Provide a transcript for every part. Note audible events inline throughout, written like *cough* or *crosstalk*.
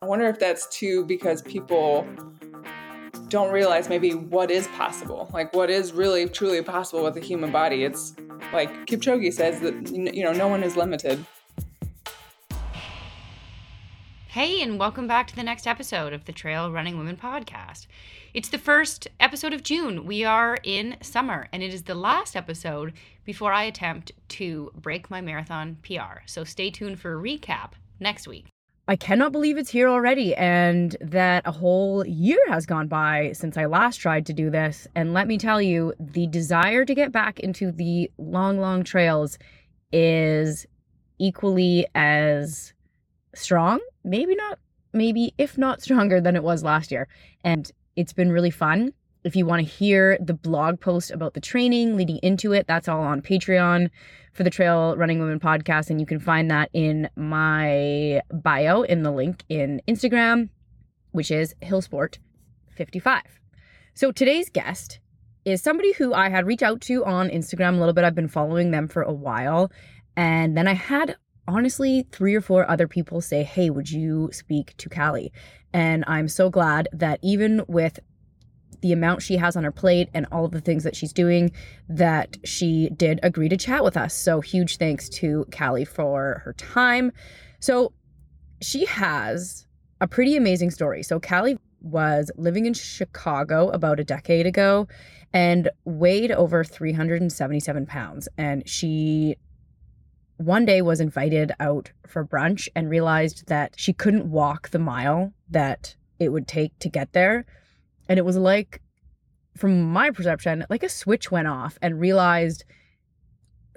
I wonder if that's too because people don't realize maybe what is possible, like what is really truly possible with the human body. It's like Kipchoge says that you know no one is limited. Hey, and welcome back to the next episode of the Trail Running Women podcast. It's the first episode of June. We are in summer, and it is the last episode before I attempt to break my marathon PR. So stay tuned for a recap next week. I cannot believe it's here already and that a whole year has gone by since I last tried to do this. And let me tell you, the desire to get back into the long, long trails is equally as strong, maybe not, maybe if not *laughs* stronger than it was last year. And it's been really fun. If you want to hear the blog post about the training leading into it, that's all on Patreon for the Trail Running Women podcast. And you can find that in my bio in the link in Instagram, which is hilsport55. So today's guest is somebody who I had reached out to on Instagram a little bit. I've been following them for a while. And then I had honestly three or four other people say, Hey, would you speak to Callie? And I'm so glad that even with the amount she has on her plate and all of the things that she's doing that she did agree to chat with us. So huge thanks to Callie for her time. So she has a pretty amazing story. So Callie was living in Chicago about a decade ago and weighed over 377 pounds. And she one day was invited out for brunch and realized that she couldn't walk the mile that it would take to get there. And it was like, from my perception, like a switch went off and realized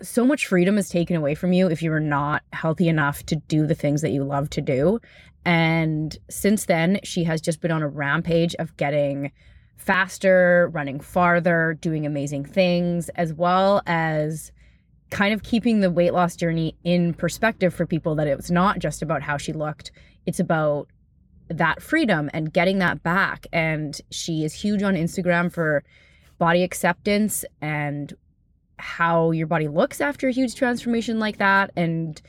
so much freedom is taken away from you if you're not healthy enough to do the things that you love to do. And since then, she has just been on a rampage of getting faster, running farther, doing amazing things, as well as kind of keeping the weight loss journey in perspective for people that it was not just about how she looked, it's about that freedom and getting that back. And she is huge on Instagram for body acceptance and how your body looks after a huge transformation like that. And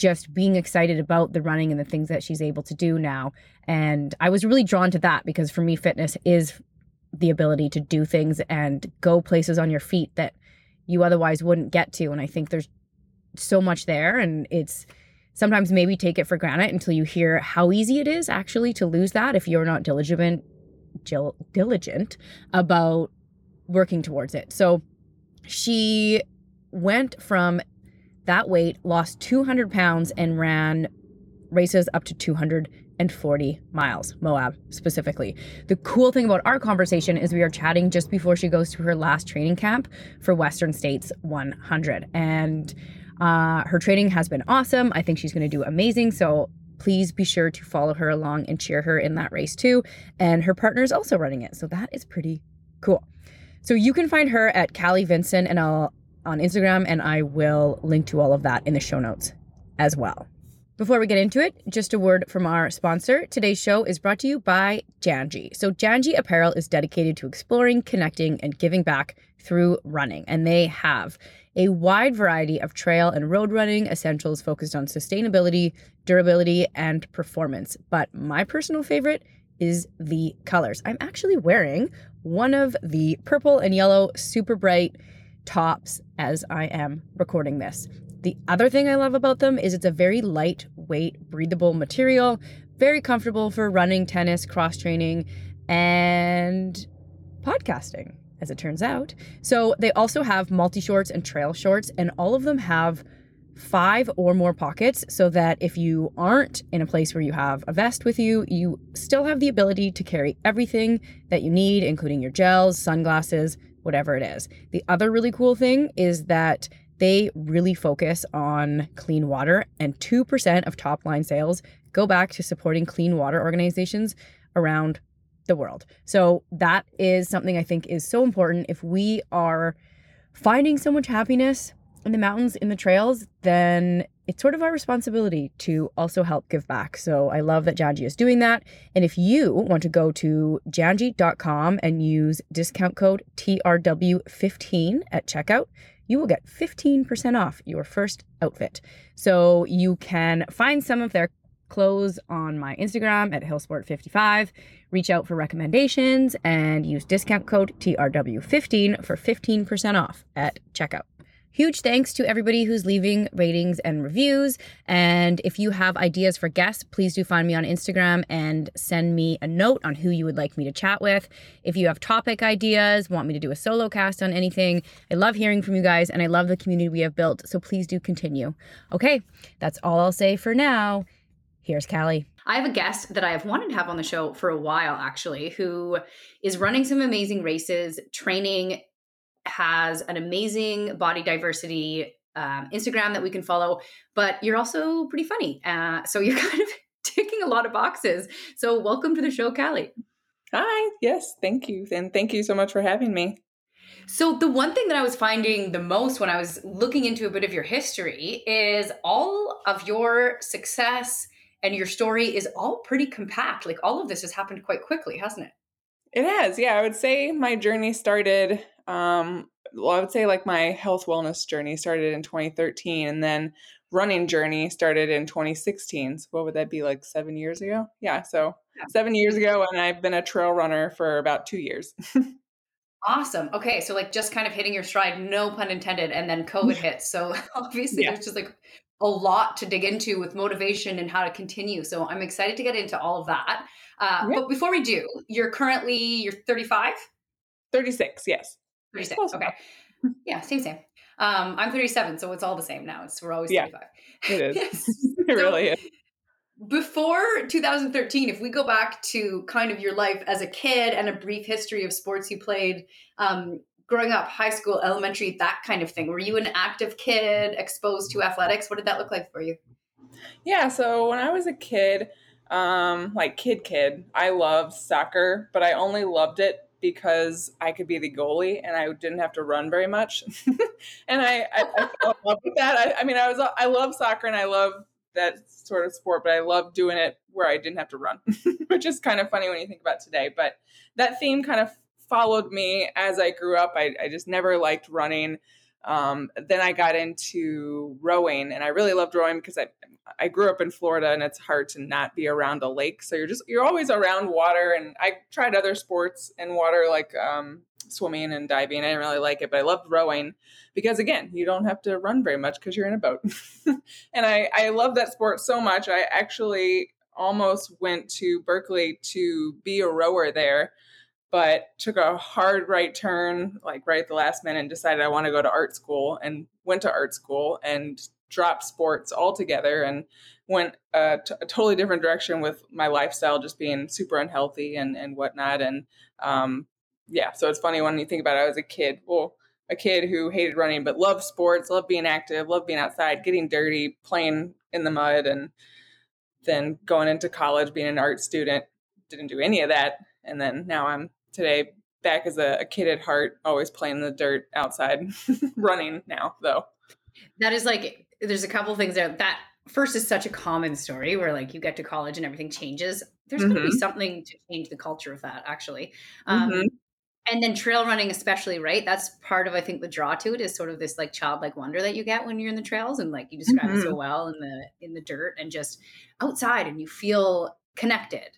just being excited about the running and the things that she's able to do now. And I was really drawn to that because for me, fitness is the ability to do things and go places on your feet that you otherwise wouldn't get to. And I think there's so much there. And it's sometimes maybe take it for granted until you hear how easy it is actually to lose that if you're not diligent diligent about working towards it. So she went from that weight, lost 200 pounds, and ran races up to 240 miles, Moab specifically. The cool thing about our conversation is we are chatting just before she goes to her last training camp for Western States 100. And uh, her training has been awesome. I think she's going to do amazing. So please be sure to follow her along and cheer her in that race too. And her partner is also running it. So that is pretty cool. So you can find her at Callie Vinson and I'll on Instagram, and I will link to all of that in the show notes as well. Before we get into it, just a word from our sponsor. Today's show is brought to you by Janji. So, Janji Apparel is dedicated to exploring, connecting, and giving back through running, and they have a wide variety of trail and road running essentials focused on sustainability, durability, and performance. But my personal favorite is the colors. I'm actually wearing one of the purple and yellow super bright tops as I am recording this. The other thing I love about them is it's a very lightweight, breathable material, very comfortable for running, tennis, cross training, and podcasting as it turns out. So they also have multi shorts and trail shorts, and all of them have five or more pockets so that if you aren't in a place where you have a vest with you, you still have the ability to carry everything that you need, including your gels, sunglasses, whatever it is. The other really cool thing is that they really focus on clean water, and 2% of top line sales go back to supporting clean water organizations around the world. So that is something I think is so important. If we are finding so much happiness in the mountains, in the trails, then it's sort of our responsibility to also help give back. So I love that Janji is doing that. And if you want to go to janji.com and use discount code TRW15 at checkout, you will get 15% off your first outfit. So you can find some of their clothes on my Instagram at hilsport55. Reach out for recommendations and use discount code TRW15 for 15% off at checkout. Huge thanks to everybody who's leaving ratings and reviews. And if you have ideas for guests, please do find me on Instagram and send me a note on who you would like me to chat with. If you have topic ideas, want me to do a solo cast on anything, I love hearing from you guys and I love the community we have built. So please do continue. Okay, that's all I'll say for now. Here's Callie. I have a guest that I have wanted to have on the show for a while, actually, who is running some amazing races, training has an amazing body diversity um, Instagram that we can follow, but you're also pretty funny. Uh, so you're *laughs* kind of ticking a lot of boxes. So welcome to the show, Callie. Hi. Yes. Thank you. And thank you so much for having me. So, the one thing that I was finding the most when I was looking into a bit of your history is all of your success and your story is all pretty compact. Like, all of this has happened quite quickly, hasn't it? It has. Yeah. I would say my journey started um, well, I would say like my health wellness journey started in 2013 and then running journey started in 2016. So what would that be like seven years ago? Yeah. So yeah. seven years ago. And I've been a trail runner for about two years. *laughs* awesome. Okay. So like just kind of hitting your stride, no pun intended. And then COVID hits. So *laughs* obviously yeah. there's just like a lot to dig into with motivation and how to continue. So I'm excited to get into all of that. Uh. But before we do, you're currently, you're 35? 36, yes. 36. Okay. *laughs* Yeah, same, same. Um, I'm 37, so it's all the same now. It's we're always yeah, 35. It is. *laughs* *laughs* it really is. Before 2013, if we go back to kind of your life as a kid and a brief history of sports you played, um, growing up, high school, elementary, that kind of thing, were you an active kid, exposed to athletics? What did that look like for you? Yeah, so when I was a kid, um, like kid, kid, I loved soccer, but I only loved it because I could be the goalie and I didn't have to run very much. *laughs* and I, I, I fell in love with that. I, I, mean, I was I love soccer and I love that sort of sport, but I love doing it where I didn't have to run, *laughs* which is kind of funny when you think about today. But that theme kind of followed me as I grew up. I, I just never liked running. Um, then I got into rowing, and I really loved rowing because I I grew up in Florida, and it's hard to not be around a lake. So you're just you're always around water. And I tried other sports in water like um, swimming and diving. I didn't really like it, but I loved rowing because again, you don't have to run very much because you're in a boat. *laughs* and I I love that sport so much. I actually almost went to Berkeley to be a rower there but took a hard right turn like right at the last minute and decided I want to go to art school and went to art school and dropped sports altogether and went a, t- a totally different direction with my lifestyle just being super unhealthy and, and whatnot and um, yeah so it's funny when you think about it I was a kid well a kid who hated running but loved sports loved being active loved being outside getting dirty playing in the mud and then going into college being an art student didn't do any of that and then now i'm today back as a, a kid at heart, always playing in the dirt outside, *laughs* running now though. That is like there's a couple things there. That first is such a common story where like you get to college and everything changes. There's mm-hmm. going to be something to change the culture of that actually. Um, mm-hmm. And then trail running, especially, right? That's part of I think the draw to it is sort of this like childlike wonder that you get when you're in the trails, and like you describe mm-hmm. it so mm-hmm. well in the in the dirt and just outside, and you feel connected.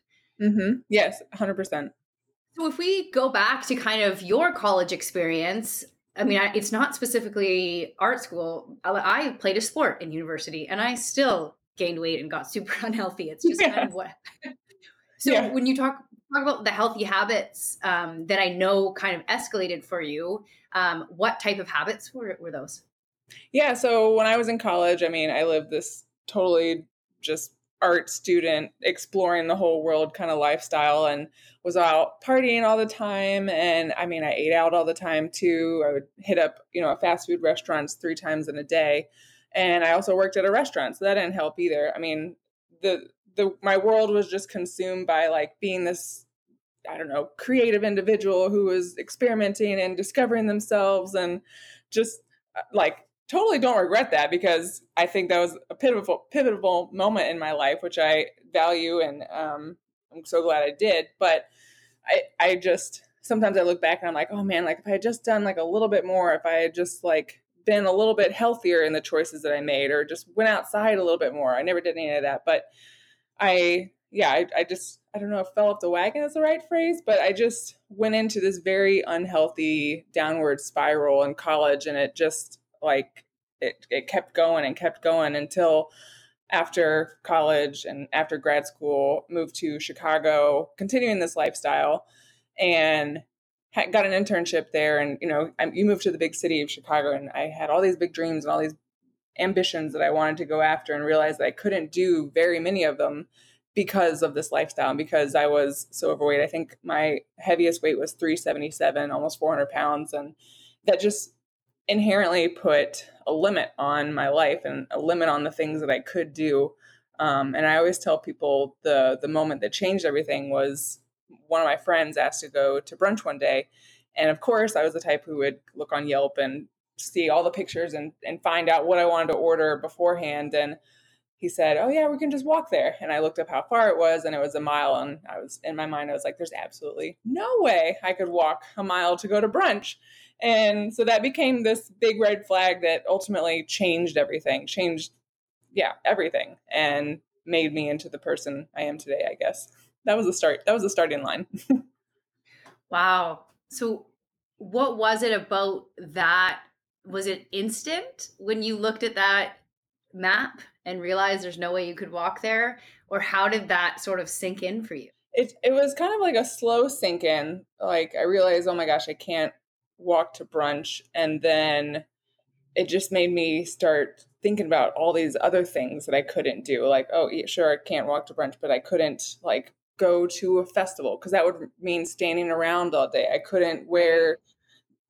Mm-hmm. Yes, hundred percent. So if we go back to kind of your college experience, I mean, it's not specifically art school. I played a sport in university and I still gained weight and got *laughs* super unhealthy. It's just yeah. kind of what. *laughs* so yeah. when you talk talk about the healthy habits um, that I know kind of escalated for you, um, what type of habits were, were those? Yeah. So when I was in college, I mean, I lived this totally just art student exploring the whole world kind of lifestyle and was out partying all the time. And i mean i ate out all the time too. I would hit up you know fast food restaurants three times in a day. And i also worked at a restaurant so that didn't help either. I mean the the my world was just consumed by like being this i don't know creative individual who was experimenting and discovering themselves and just uh, like totally don't regret that because I think that was a pivotal pivotal moment in my life, which I value and um, I'm so glad I did. But I I just sometimes I look back and I'm like, oh man, like if I had just done like a little bit more, if I had just like been a little bit healthier in the choices that I made, or just went outside a little bit more. I never did any of that, but I yeah, I, I just I don't know if fell off the wagon is the right phrase, but I just went into this very unhealthy downward spiral in college and it just like it, it kept going and kept going until after college and after grad school moved to Chicago, continuing this lifestyle and got an internship there and you know I, you moved to the big city of chicago and i had all these big dreams and all these ambitions that i wanted to go after and realized that i couldn't do very many of them because of this lifestyle and because i was so overweight. I think my heaviest weight was 377 almost 400 pounds and that just inherently put a limit on my life and a limit on the things that i could do um, and i always tell people the the moment that changed everything was one of my friends asked to go to brunch one day. And of course, I was the type who would look on Yelp and see all the pictures and, and find out what I wanted to order beforehand. And he said, Oh, yeah, we can just walk there. And I looked up how far it was, and it was a mile. And I was in my mind, I was like, There's absolutely no way I could walk a mile to go to brunch. And so that became this big red flag that ultimately changed everything, changed, yeah, everything, and made me into the person I am today, I guess that was a start. That was a starting line. *laughs* wow. So, what was it about that? Was it instant when you looked at that map and realized there's no way you could walk there, or how did that sort of sink in for you? It it was kind of like a slow sink in. Like I realized, oh my gosh, I can't walk to brunch, and then it just made me start thinking about all these other things that I couldn't do. Like, oh, sure, I can't walk to brunch, but I couldn't like go to a festival because that would mean standing around all day. I couldn't wear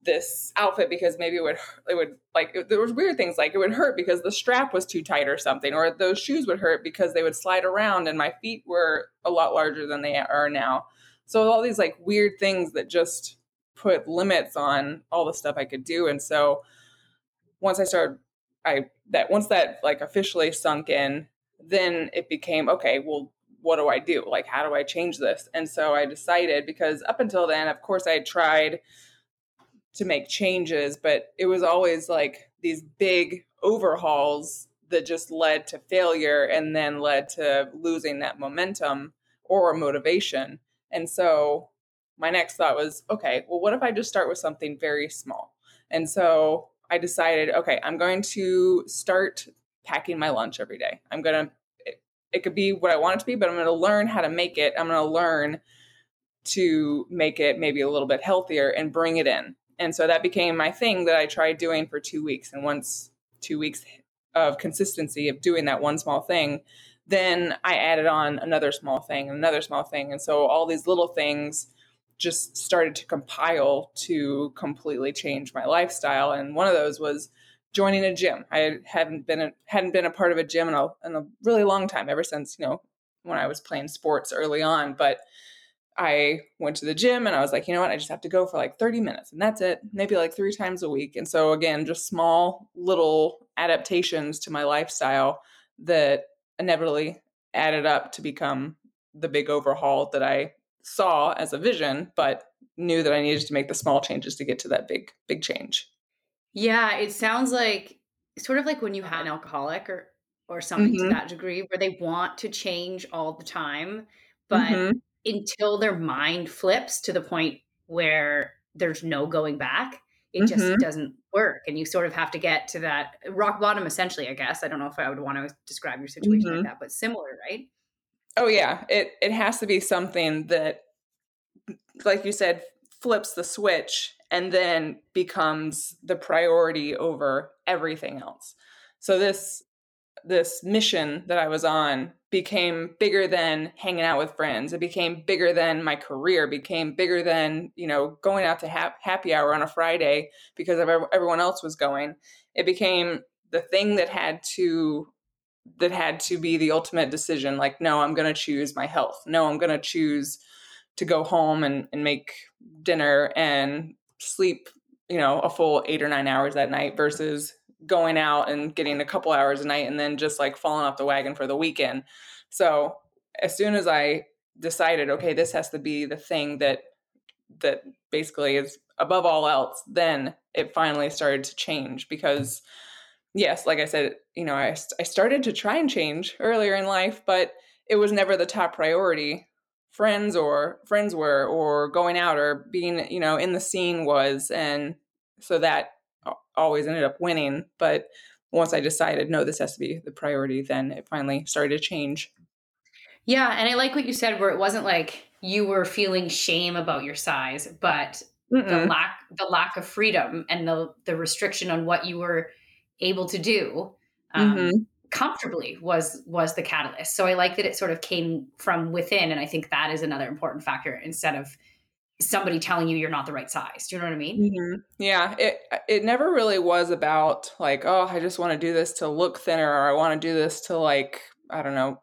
this outfit because maybe it would it would like it, there was weird things like it would hurt because the strap was too tight or something or those shoes would hurt because they would slide around and my feet were a lot larger than they are now. So all these like weird things that just put limits on all the stuff I could do and so once I started I that once that like officially sunk in then it became okay well what do I do? Like, how do I change this? And so I decided because up until then, of course, I tried to make changes, but it was always like these big overhauls that just led to failure and then led to losing that momentum or motivation. And so my next thought was, okay, well, what if I just start with something very small? And so I decided, okay, I'm going to start packing my lunch every day. I'm going to it could be what I want it to be, but I'm going to learn how to make it. I'm going to learn to make it maybe a little bit healthier and bring it in. And so that became my thing that I tried doing for two weeks. And once two weeks of consistency of doing that one small thing, then I added on another small thing, another small thing. And so all these little things just started to compile to completely change my lifestyle. And one of those was joining a gym. I hadn't been a, hadn't been a part of a gym in a, in a really long time, ever since you know when I was playing sports early on. But I went to the gym and I was like, you know what, I just have to go for like 30 minutes and that's it, maybe like three times a week. And so again, just small little adaptations to my lifestyle that inevitably added up to become the big overhaul that I saw as a vision, but knew that I needed to make the small changes to get to that big, big change. Yeah, it sounds like sort of like when you have an alcoholic or or something mm-hmm. to that degree where they want to change all the time, but mm-hmm. until their mind flips to the point where there's no going back, it mm-hmm. just doesn't work. And you sort of have to get to that rock bottom essentially, I guess. I don't know if I would want to describe your situation like mm-hmm. that, but similar, right? Oh yeah. It it has to be something that like you said, flips the switch and then becomes the priority over everything else. So this this mission that I was on became bigger than hanging out with friends. It became bigger than my career, became bigger than, you know, going out to ha- happy hour on a Friday because of everyone else was going. It became the thing that had to that had to be the ultimate decision like no, I'm going to choose my health. No, I'm going to choose to go home and, and make dinner and sleep, you know, a full eight or nine hours that night versus going out and getting a couple hours a night and then just like falling off the wagon for the weekend. So as soon as I decided, okay, this has to be the thing that that basically is above all else, then it finally started to change because yes, like I said, you know, I I started to try and change earlier in life, but it was never the top priority. Friends or friends were, or going out or being, you know, in the scene was. And so that always ended up winning. But once I decided, no, this has to be the priority, then it finally started to change. Yeah. And I like what you said, where it wasn't like you were feeling shame about your size, but Mm-mm. the lack the lack of freedom and the the restriction on what you were able to do um, mm-hmm. comfortably was was the catalyst. So I like that it sort of came from within, and I think that is another important factor instead of somebody telling you you're not the right size. Do you know what I mean? Mm-hmm. Yeah, it it never really was about like, oh, I just want to do this to look thinner, or I want to do this to like, I don't know,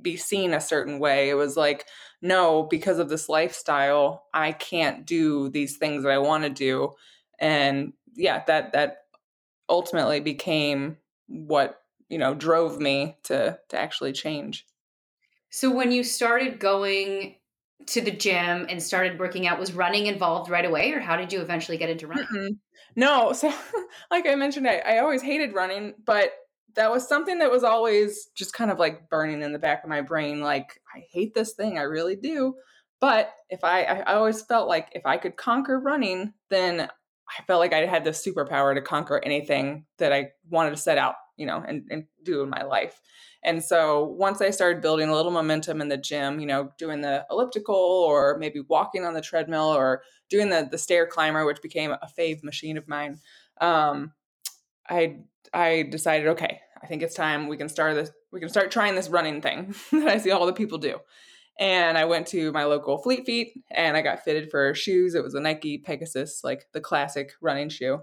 be seen a certain way. It was like, no, because of this lifestyle, I can't do these things that I want to do. And yeah, that that ultimately became what, you know, drove me to to actually change. So when you started going to the gym and started working out, was running involved right away, or how did you eventually get into running? Mm-mm. No, *laughs* so like I mentioned, I, I always hated running, but that was something that was always just kind of like burning in the back of my brain. Like, I hate this thing, I really do. But if I, I always felt like if I could conquer running, then I felt like I had the superpower to conquer anything that I wanted to set out, you know, and, and do in my life. And so once I started building a little momentum in the gym, you know, doing the elliptical or maybe walking on the treadmill or doing the the stair climber, which became a fave machine of mine, um, I I decided, okay, I think it's time we can start this. We can start trying this running thing *laughs* that I see all the people do. And I went to my local Fleet Feet and I got fitted for shoes. It was a Nike Pegasus, like the classic running shoe.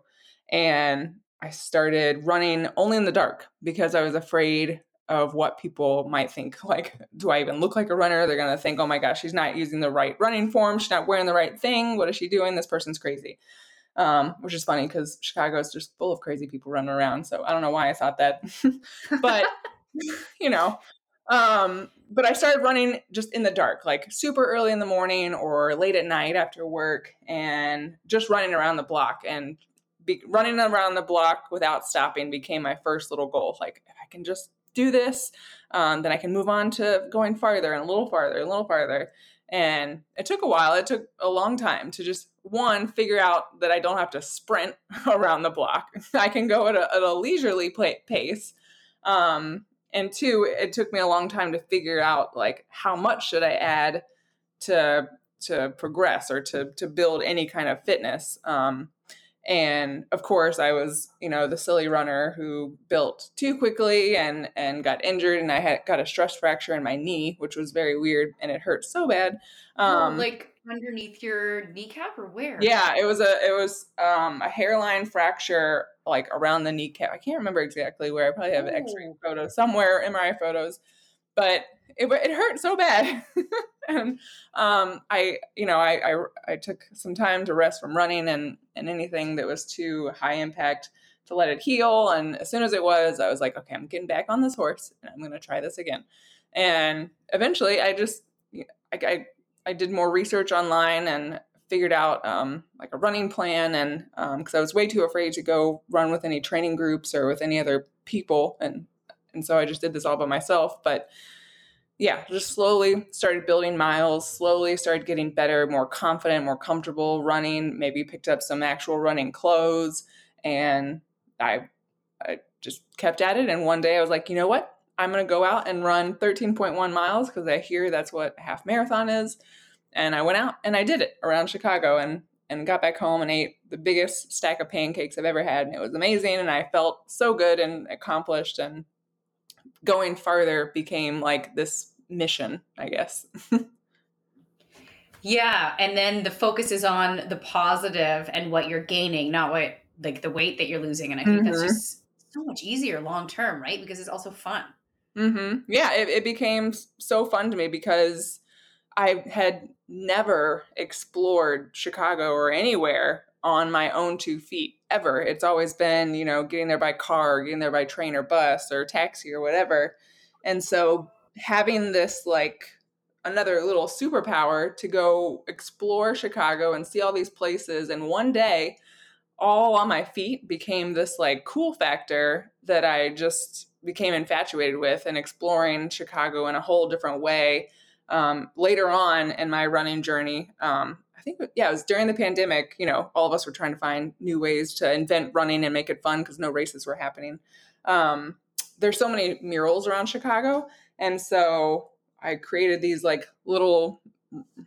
And I started running only in the dark because I was afraid of what people might think. *laughs* Like, do I even look like a runner? They're going to think, oh my gosh, she's not using the right running form. She's not wearing the right thing. What is she doing? This person's crazy um, which is funny because Chicago is just full of crazy people running around. So I don't know why I thought that, *laughs* but *laughs* you know, um, but I started running just in the dark, like super early in the morning or late at night after work, and just running around the block. And be, running around the block without stopping became my first little goal. Like if I can just do this, um, then I can move on to going farther and a little farther, a little farther. And it took a while. It took a long time to just one figure out that I don't have to sprint *laughs* around the block. *laughs* I can go at a, at a leisurely pace. Um, and two, it took me a long time to figure out like how much should I add to to progress or to to build any kind of fitness. Um, and of course i was you know the silly runner who built too quickly and and got injured and i had got a stress fracture in my knee which was very weird and it hurt so bad um, like underneath your kneecap or where? Yeah it was a it was um, a hairline fracture like around the kneecap. I can't remember exactly where i probably have oh. x-ray photos somewhere mri photos but it, it hurt so bad. *laughs* And um, i you know I, I i took some time to rest from running and and anything that was too high impact to let it heal. And as soon as it was i was like okay i'm getting back on this horse and i'm going to try this again. And eventually i just I, I, I did more research online and figured out um, like a running plan and because um, i was way too afraid to go run with any training groups or with any other people and and so i just did this all by myself but yeah, just slowly started building miles, slowly started getting better, more confident, more comfortable running, maybe picked up some actual running clothes. And I, I just kept at it. And one day I was like, you know what? I'm going to go out and run 13.1 miles because I hear that's what half marathon is. And I went out and I did it around Chicago and, and got back home and ate the biggest stack of pancakes I've ever had. And it was amazing. And I felt so good and accomplished. And going farther became like this mission, I guess. *laughs* yeah, and then the focus is on the positive and what you're gaining, not what like the weight that you're losing. And I think mm-hmm. that's just so much easier long term, right? Because it's also fun. Mm-hmm. Yeah, it, it became so fun to me because I had never explored Chicago or anywhere on my own two feet ever. It's always been, you know, getting there by car, getting there by train or bus or taxi or whatever. And so having this like another little superpower to go explore Chicago and see all these places and one day all on my feet became this like cool factor that I just became infatuated with and exploring Chicago in a whole different way. Um, later on in my running journey, um, I think, yeah, it was during the pandemic, you know, all of us were trying to find new ways to invent running and make it fun because no races were happening. Um, there's so many murals around Chicago. And so I created these like little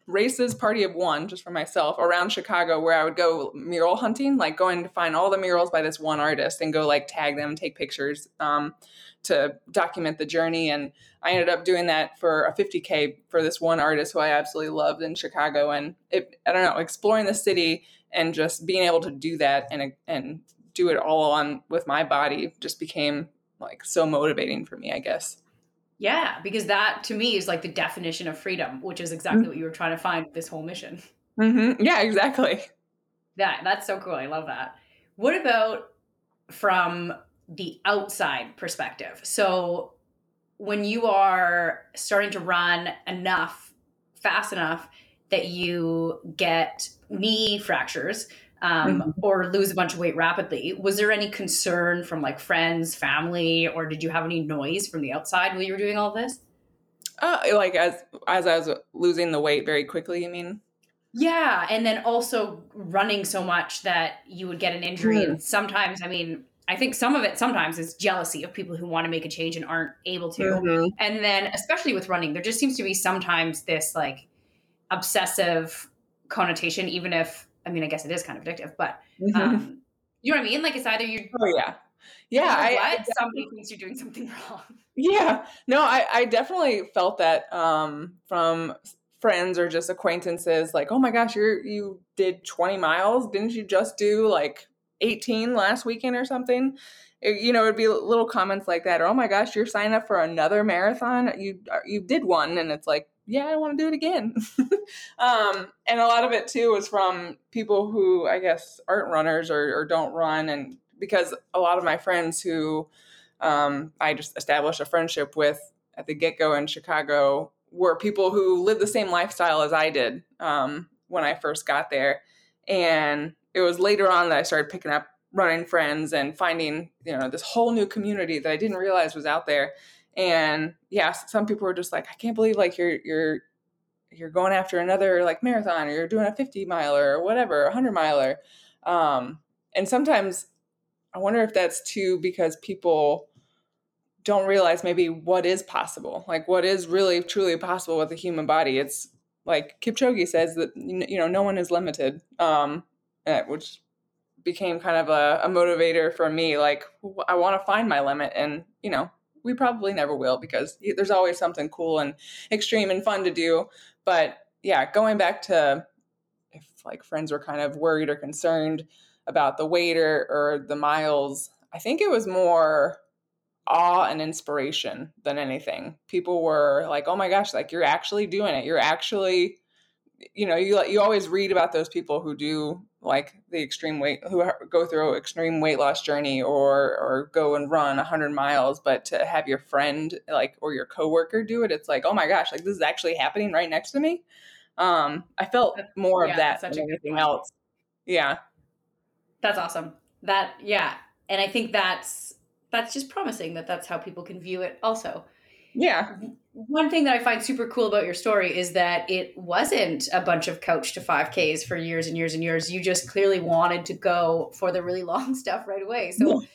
races party of one just for myself around chicago where i would go mural hunting like going to find all the murals by this one artist and go like tag them take pictures um, to document the journey. And i ended up doing that for a 50k for this one artist who i absolutely loved in chicago. And it, i don't know exploring the city and just being able to do that and and do it all on with my body just became like so motivating for me i guess yeah, because that to me is like the definition of freedom, which is exactly mm-hmm. what you were trying to find this whole mission. Mm-hmm. Yeah, exactly. Yeah, that's so cool. I love that. What about from the outside perspective? So when you are starting to run enough, fast enough that you get knee fractures, um, mm-hmm. or lose a bunch of weight rapidly. Was there any concern from like friends, family, or did you have any noise from the outside while you were doing all this? Uh, like as as I was losing the weight very quickly, you mean? Yeah, and then also running so much that you would get an injury, mm. and sometimes, I mean, I think some of it sometimes is jealousy of people who want to make a change and aren't able to. Mm-hmm. And then, especially with running, there just seems to be sometimes this like obsessive connotation, even if I mean, I guess it is kind of addictive, but mm-hmm. um, you know what I mean? Like it's either you. Oh yeah, yeah. I, what? I somebody thinks you're doing something *laughs* wrong. Yeah, no, I I definitely felt that um, from friends or just acquaintances. Like, oh my gosh, you you did 20 miles. Didn't you just do like 18 last weekend or something? It, you know, it'd be little comments like that, or oh my gosh, you're signing up for another marathon. You uh, you did one, and it's like yeah, I want to do it again. *laughs* um, and a lot of it too was from people who I guess aren't runners or, or don't run. And because a lot of my friends who um, I just established a friendship with at the get go in Chicago were people who lived the same lifestyle as I did um, when I first got there. And it was later on that I started picking up running friends and finding, you know, this whole new community that I didn't realize was out there and yeah some people were just like i can't believe like you're you're you're going after another like marathon or you're doing a 50 miler or whatever a 100 miler. Um, and sometimes i wonder if that's too because people don't realize maybe what is possible like what is really truly possible with the human body. It's like kipchoge says that you know no one is limited um, eh, which became kind of a, a motivator for me like i want to find my limit and you know we probably never will because there's always something cool and extreme and fun to do. But yeah, going back to if like friends were kind of worried or concerned about the weight or, or the miles, I think it was more awe and inspiration than anything. People were like, "Oh my gosh, like you're actually doing it. You're actually you know, you you always read about those people who do like the extreme weight who go through extreme weight loss journey or or go and run 100 miles but to have your friend like or your coworker do it it's like oh my gosh like this is actually happening right next to me. Um i felt more yeah, of that than anything else. Yeah. That's awesome. That yeah and i think that's that's just promising that that's how people can view it also. Yeah. One thing that I find super cool about your story is that it wasn't a bunch of coach to 5Ks for years and years and years. You just clearly wanted to go for the really long *laughs* stuff right away. So, yeah.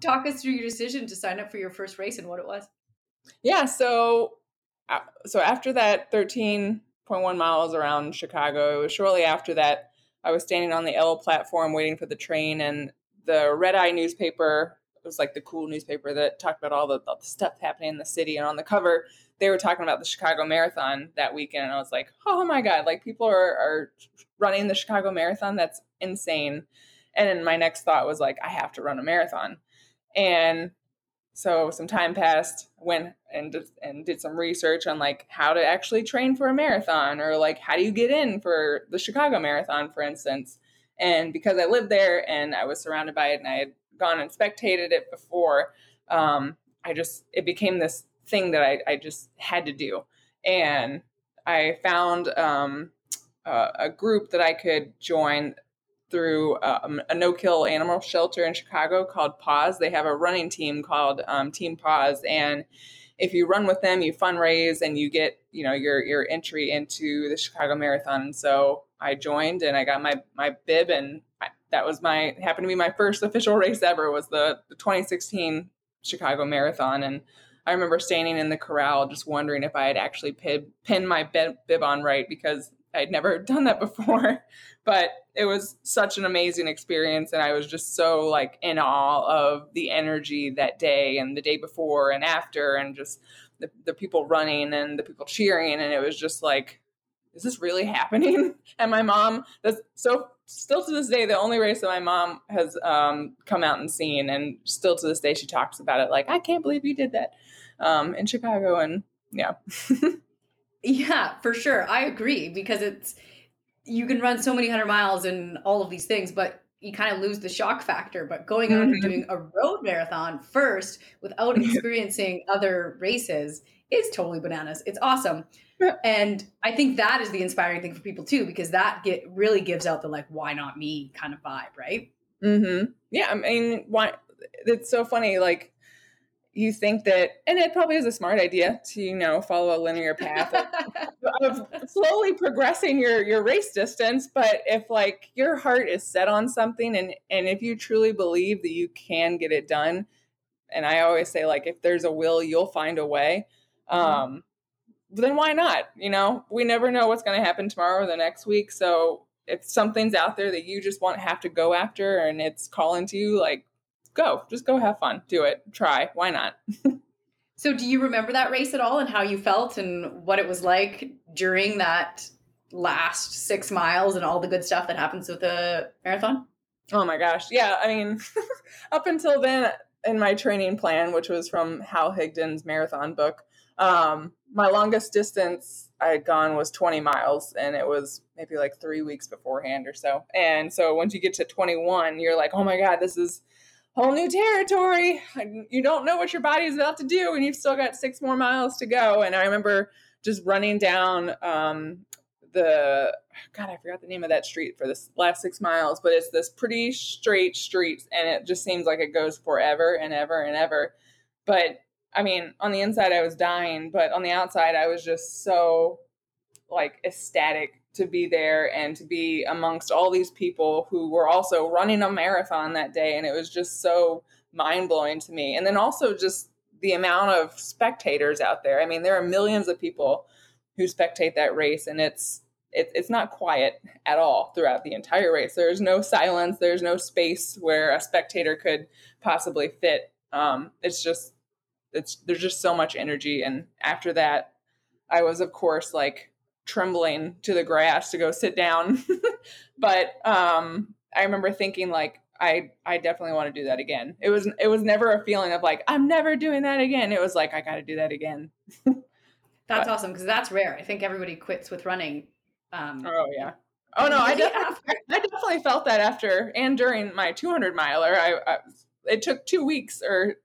talk us through your decision to sign up for your first race and what it was. Yeah. So, so after that 13.1 miles around Chicago, it was shortly after that I was standing on the L platform waiting for the train, and the Red Eye newspaper was like the cool newspaper that talked about all the, all the stuff happening in the city. And on the cover, they were talking about the Chicago Marathon that weekend. And I was like, oh my God, like people are, are running the Chicago Marathon. That's insane. And then my next thought was like, I have to run a marathon. And so some time passed, went and and did some research on like how to actually train for a marathon or like how do you get in for the Chicago Marathon, for instance. And because I lived there and I was surrounded by it and I had gone and spectated it before, um, I just it became this thing that I, I just had to do, and I found um, a, a group that I could join through um, a no-kill animal shelter in Chicago called Paws. They have a running team called um, Team Paws, and if you run with them, you fundraise and you get you know your your entry into the Chicago Marathon. So I joined and I got my my bib, and I, that was my happened to be my first official race ever was the, the 2016 Chicago Marathon, and I remember standing in the corral just wondering if I had actually pin, pinned my bib, bib on right because I'd never *laughs* done that before. But it was such an amazing experience. And I was just so like in awe of the energy that day and the day before and after, and just the, the people running and the people cheering. And it was just like, is this really happening? *laughs* And my mom, that's so still to this day, the only race that my mom has um, come out and seen. And still to this day, she talks about it like, I can't believe you did that um, in Chicago. And yeah. *laughs* yeah, for sure. I agree because it's, you can run so many hundred miles and all of these things, but you kind of lose the shock factor. But going out mm-hmm. and doing a road marathon first without *laughs* experiencing other races is totally bananas. It's awesome. Yeah. And I think that is the inspiring thing for people too, because that get really gives out the like, why not me kind of vibe, right? Mm-hmm. Yeah. I mean, why it's so funny. Like you think that, and it probably is a smart idea to, you know, follow a linear path of, *laughs* of, slowly progressing your, your race distance. But if like your heart is set on something and, and if you truly believe that you can get it done, and I always say like, if there's a will, you'll find a way. Mm-hmm. Um, then why not? You know, we never know what's going to happen tomorrow or the next week. So if something's out there that you just want have to go after and it's calling to you, like go, just go have fun, do it, try. Why not? *laughs* so, do you remember that race at all and how you felt and what it was like during that last six miles and all the good stuff that happens with a marathon? Oh my gosh. Yeah. I mean, *laughs* up until then, in my training plan, which was from Hal Higdon's marathon book, um, my longest distance I had gone was 20 miles, and it was maybe like three weeks beforehand or so. And so once you get to 21, you're like, oh my God, this is whole new territory. You don't know what your body is about to do, and you've still got six more miles to go. And I remember just running down um, the God, I forgot the name of that street for this last six miles, but it's this pretty straight street, and it just seems like it goes forever and ever and ever. But I mean, on the inside, I was dying, but on the outside, I was just so like ecstatic to be there and to be amongst all these people who were also running a marathon that day. And it was just so mind blowing to me. And then also just the amount of spectators out there. I mean, there are millions of people who spectate that race, and it's it, it's not quiet at all throughout the entire race. There's no silence. There's no space where a spectator could possibly fit. Um, it's just it's there's just so much energy. And after that, I was of course like trembling to the grass to go sit down. *laughs* but um, I remember thinking like I I definitely want to do that again. It was it was never a feeling of like I'm never doing that again. It was like I got to do that again. *laughs* that's but, awesome because that's rare. I think everybody quits with running. Um, oh yeah. Oh no, I *laughs* definitely, I definitely felt that after and during my 200 miler. I, I it took two weeks or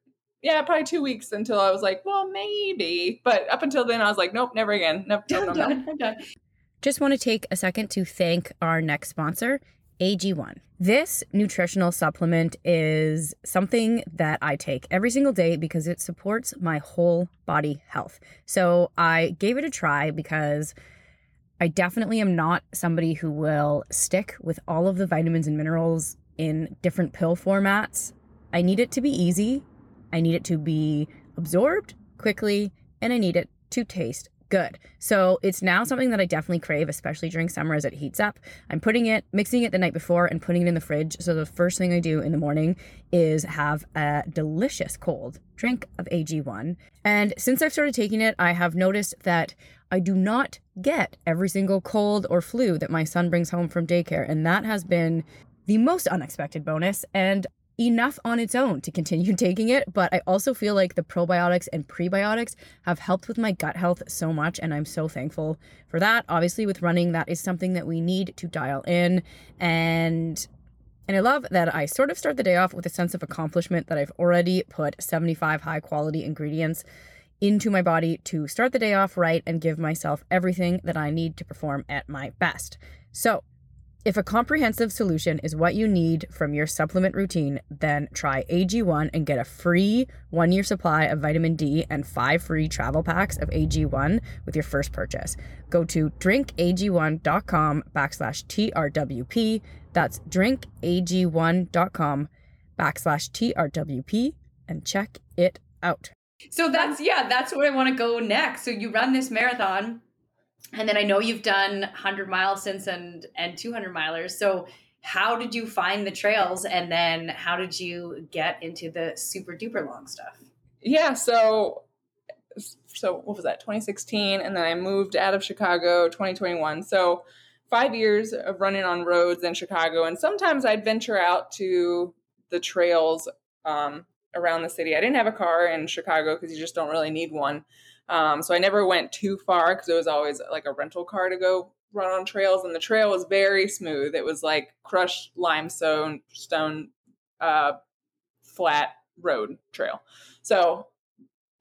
yeah, probably two weeks until I was like, well, maybe. But up until then, I was like, nope, never again. Nope, nope, nope, done, I'm done. Just want to take a second to thank our next sponsor, AG1. This nutritional supplement is something that I take every single day because it supports my whole body health. So I gave it a try because I definitely am not somebody who will stick with all of the vitamins and minerals in different pill formats. I need it to be easy I need it to be absorbed quickly, and I need it to taste good. So it's now something that I definitely crave, especially during summer as it heats up. I'm putting it, mixing it the night before and putting it in the fridge. So the first thing I do in the morning is have a delicious cold drink of AG1. And since I've started taking it, I have noticed that I do not get every single cold or flu that my son brings home from daycare. And that has been the most unexpected bonus. And enough on its own to continue *laughs* taking it, but I also feel like the probiotics and prebiotics have helped with my gut health so much, and I'm so thankful for that. Obviously, with running, that is something that we need to dial in, and and I love that I sort of start the day off with a sense of accomplishment that I've already put 75 high quality ingredients into my body to start the day off right and give myself everything that I need to perform at my best. So, If a comprehensive solution is what you need from your supplement routine, then try AG1 and get a free one year supply of vitamin D and five free travel packs of AG1 with your first purchase. Go to drinkag1.com backslash TRWP. That's drinkag1.com backslash TRWP and check it out. So that's, yeah, that's where I want to go next. So you run this marathon and then I know you've done 100 miles since and and 200 milers. So how did you find the trails and then how did you get into the super duper long stuff? Yeah, so so what was that? 2016 and then I moved out of Chicago 2021. So 5 years of running on roads in Chicago and sometimes I'd venture out to the trails um, around the city. I didn't have a car in Chicago because you just don't really need one. Um, so I never went too far because it was always like a rental car to go run on trails, and the trail was very smooth. It was like crushed limestone, stone, uh, flat road trail. So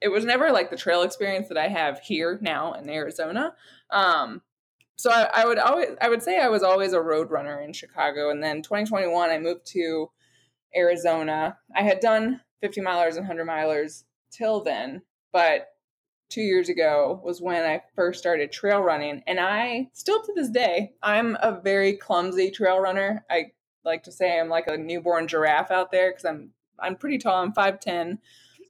it was never like the trail experience that I have here now in Arizona. Um, so I, I, would always, I would say I was always a road runner in Chicago, and then 2021 I moved to Arizona. I had done 50 milers and 100 milers till then, but two years ago was when I first started trail running. And I still to this day, I'm a very clumsy trail runner. I like to say I'm like a newborn giraffe out there because I'm I'm pretty tall. I'm 5'10.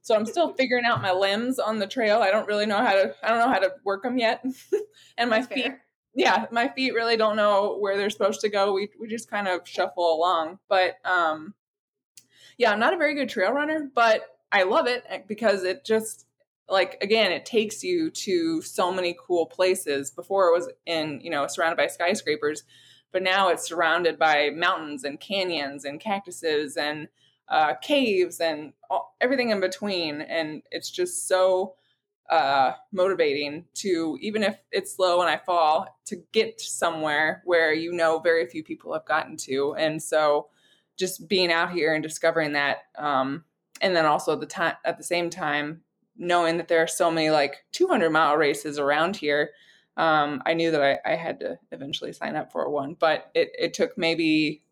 So I'm still *laughs* figuring out my limbs on the trail. I don't really know how to I don't know how to work them yet. *laughs* and my That's feet fair. yeah, my feet really don't know where they're supposed to go. We we just kind of shuffle along. But um yeah, I'm not a very good trail runner, but I love it eh, because it just like again it takes you to so many cool places. Before it was in you know surrounded by skyscrapers but now it's surrounded by mountains and canyons and cactuses and uh, caves and all, everything in between. And it's just so uh, motivating to even if it's slow and i fall to get somewhere where you know very few people have gotten to. And so just being out here and discovering that um, and then also the time at the same time knowing that there are so many like 200 mile races around here, um, I knew that I, I, had to eventually sign up for one. But it, it took maybe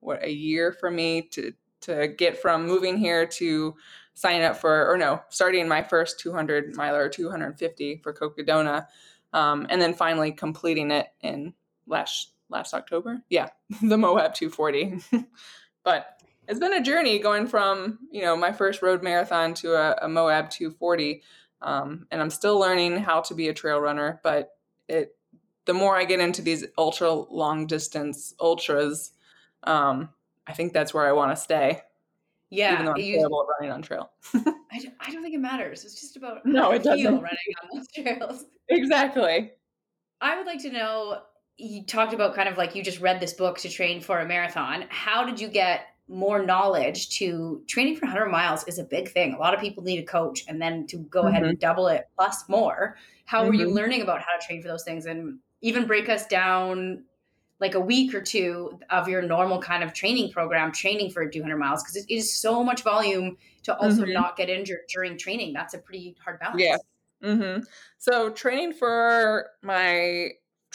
what a year for me to to get from moving here to signing up for, or no, starting my first 200 mile or 250 for Cocodona, um, and then finally completing it in last last October. Yeah, *laughs* the Moab 240. *laughs* but it's been a journey going from you know my first road marathon to a, a Moab 240, um, and I'm still learning how to be a trail runner. But it the more I get into these ultra long distance ultras, um, I think that's where I want to stay. Yeah, even though I'm you, terrible at running on trail. *laughs* I, don't, I don't think it matters. It's just about no, it doesn't. running on those *laughs* trails. Exactly. I would like to know. You talked about kind of like you just read this book to train for a marathon. How did you get more knowledge to training for 100 miles is a big thing. A lot of people need a coach and then to go mm-hmm. ahead and mm-hmm. double it plus more. How mm-hmm. are you mm-hmm. learning about how to train for those things and even break us down like a week or two of your normal kind of training program training for 200 miles because it is so much volume to also mm-hmm. not get injured during training. That's a pretty hard balance. Yeah. Mm-hmm. So training for my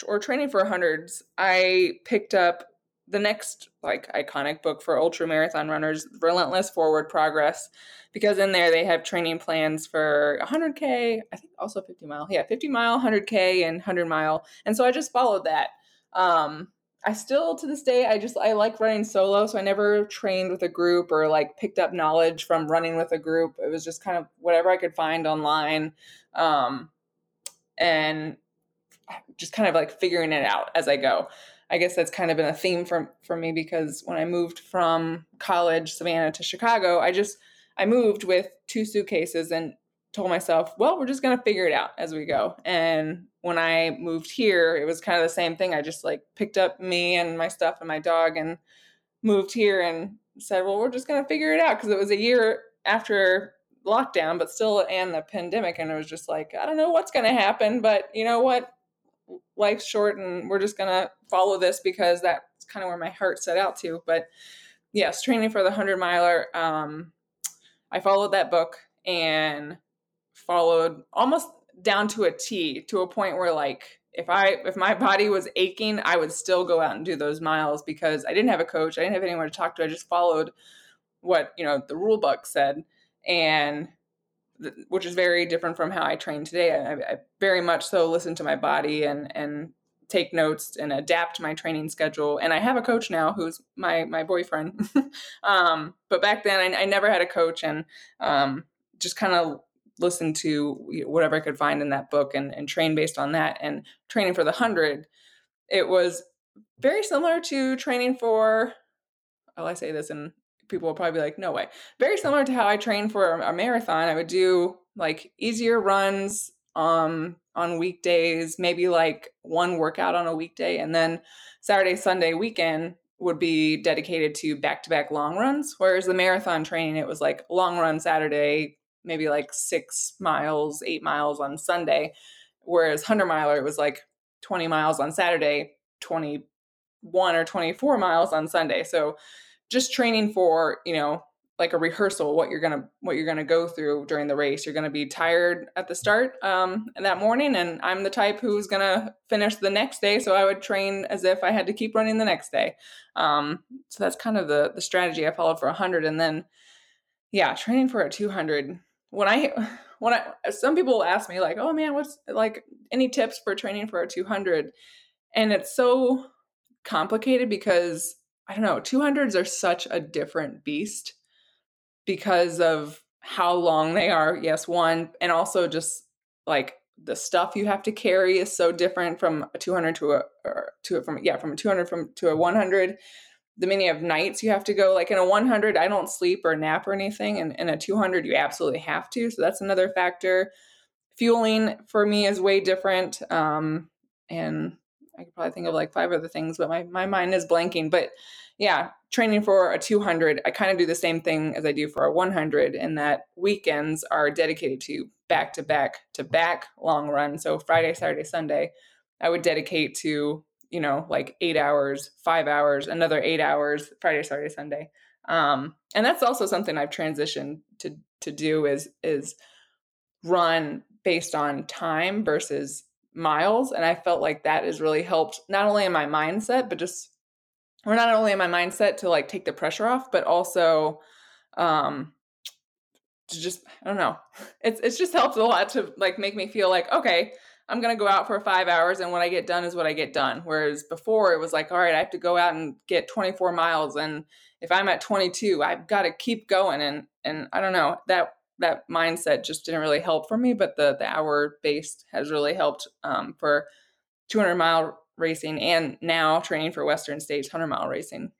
or training for hundreds, I picked up the next like iconic book for ultra marathon runners relentless forward progress because in there they have training plans for 100k i think also 50 mile yeah 50 mile 100k and 100 mile. And so i just followed that. Um i still to this day i just i like running solo so i never trained with a group or like picked up knowledge from running with a group. It was just kind of whatever i could find online um and just kind of like figuring it out as i go I guess that's kind of been a theme for for me because when I moved from college, Savannah to Chicago, I just I moved with two suitcases and told myself, well, we're just gonna figure it out as we go. And when I moved here, it was kind of the same thing. I just like picked up me and my stuff and my dog and moved here and said, well, we're just gonna figure it out because it was a year after lockdown, but still and the pandemic, and it was just like, I don't know what's gonna happen, but you know what? Life's short and we're just gonna follow this because that's kind of where my heart set out to. But yes, training for the hundred miler. Um, I followed that book and followed almost down to a T to a point where like if I if my body was aching, I would still go out and do those miles because I didn't have a coach, I didn't have anyone to talk to. I just followed what you know the rule book said, and which is very different from how I train today. I, I very much so listen to my body and and take notes and adapt my training schedule. And I have a coach now who's my my boyfriend. *laughs* um, but back then I, I, never had a coach and um, just kind of listened to whatever I could find in that book and, and train based on that. And training for the hundred, it was very similar to training for. Oh, I say this and people will probably be like, no way. Very similar to how I train for a marathon. I would do like easier runs um on weekdays, maybe like one workout on a weekday and then Saturday, Sunday, weekend would be dedicated to back-to-back long runs, whereas the marathon training it was like long run Saturday, maybe like 6 miles, 8 miles on Sunday, whereas 100 miler it was like 20 miles on Saturday, 21 or 24 miles on Sunday. So just training for, you know, like a rehearsal what you're gonna what you're gonna go through during the race. You're gonna be tired at the start um, that morning and i'm the type who's gonna finish the next day so i would train as if i had to keep running the next day. Um, so that's kind of the the strategy. I followed for 100 and then yeah training for a 200 when i *sighs* when i some people ask me like oh man what's like any tips for training for a 200 and it's so complicated because i don't know 200s are such a different beast because of how long they are. Yes, one, and also just like the stuff you have to carry is so different from a 200 to a to from yeah from a 200 from to a 100 the many of nights you have to go like in a 100 i don't sleep or nap or anything and in a 200 you absolutely have to so that's another factor fueling for me is way different um and i could probably think of like five other things but my, my mind is blanking but yeah, training for a 200, I kind of do the same thing as I do for a 100, in that weekends are dedicated to back to back to back long run. So Friday, Saturday, Sunday, I would dedicate to, you know, like eight hours, five hours, another eight hours, Friday, Saturday, Sunday. Um, and that's also something I've transitioned to to do is is run based on time versus miles. And I felt like that has really helped not only in my mindset, but just or not only in my mindset to like take the pressure off, but also um to just I don't know. *laughs* It's it's just helped a lot to like make me feel like, okay, I'm gonna go out for five hours and what I get done is what I get done. Whereas before it was like, all right, I have to go out and get 24 miles and if I'm at 22, I've got to keep going and and I don't know that that mindset just didn't really help for me, but the the hour based has really helped um, for 200 mile racing and now training for Western States 100 mile racing.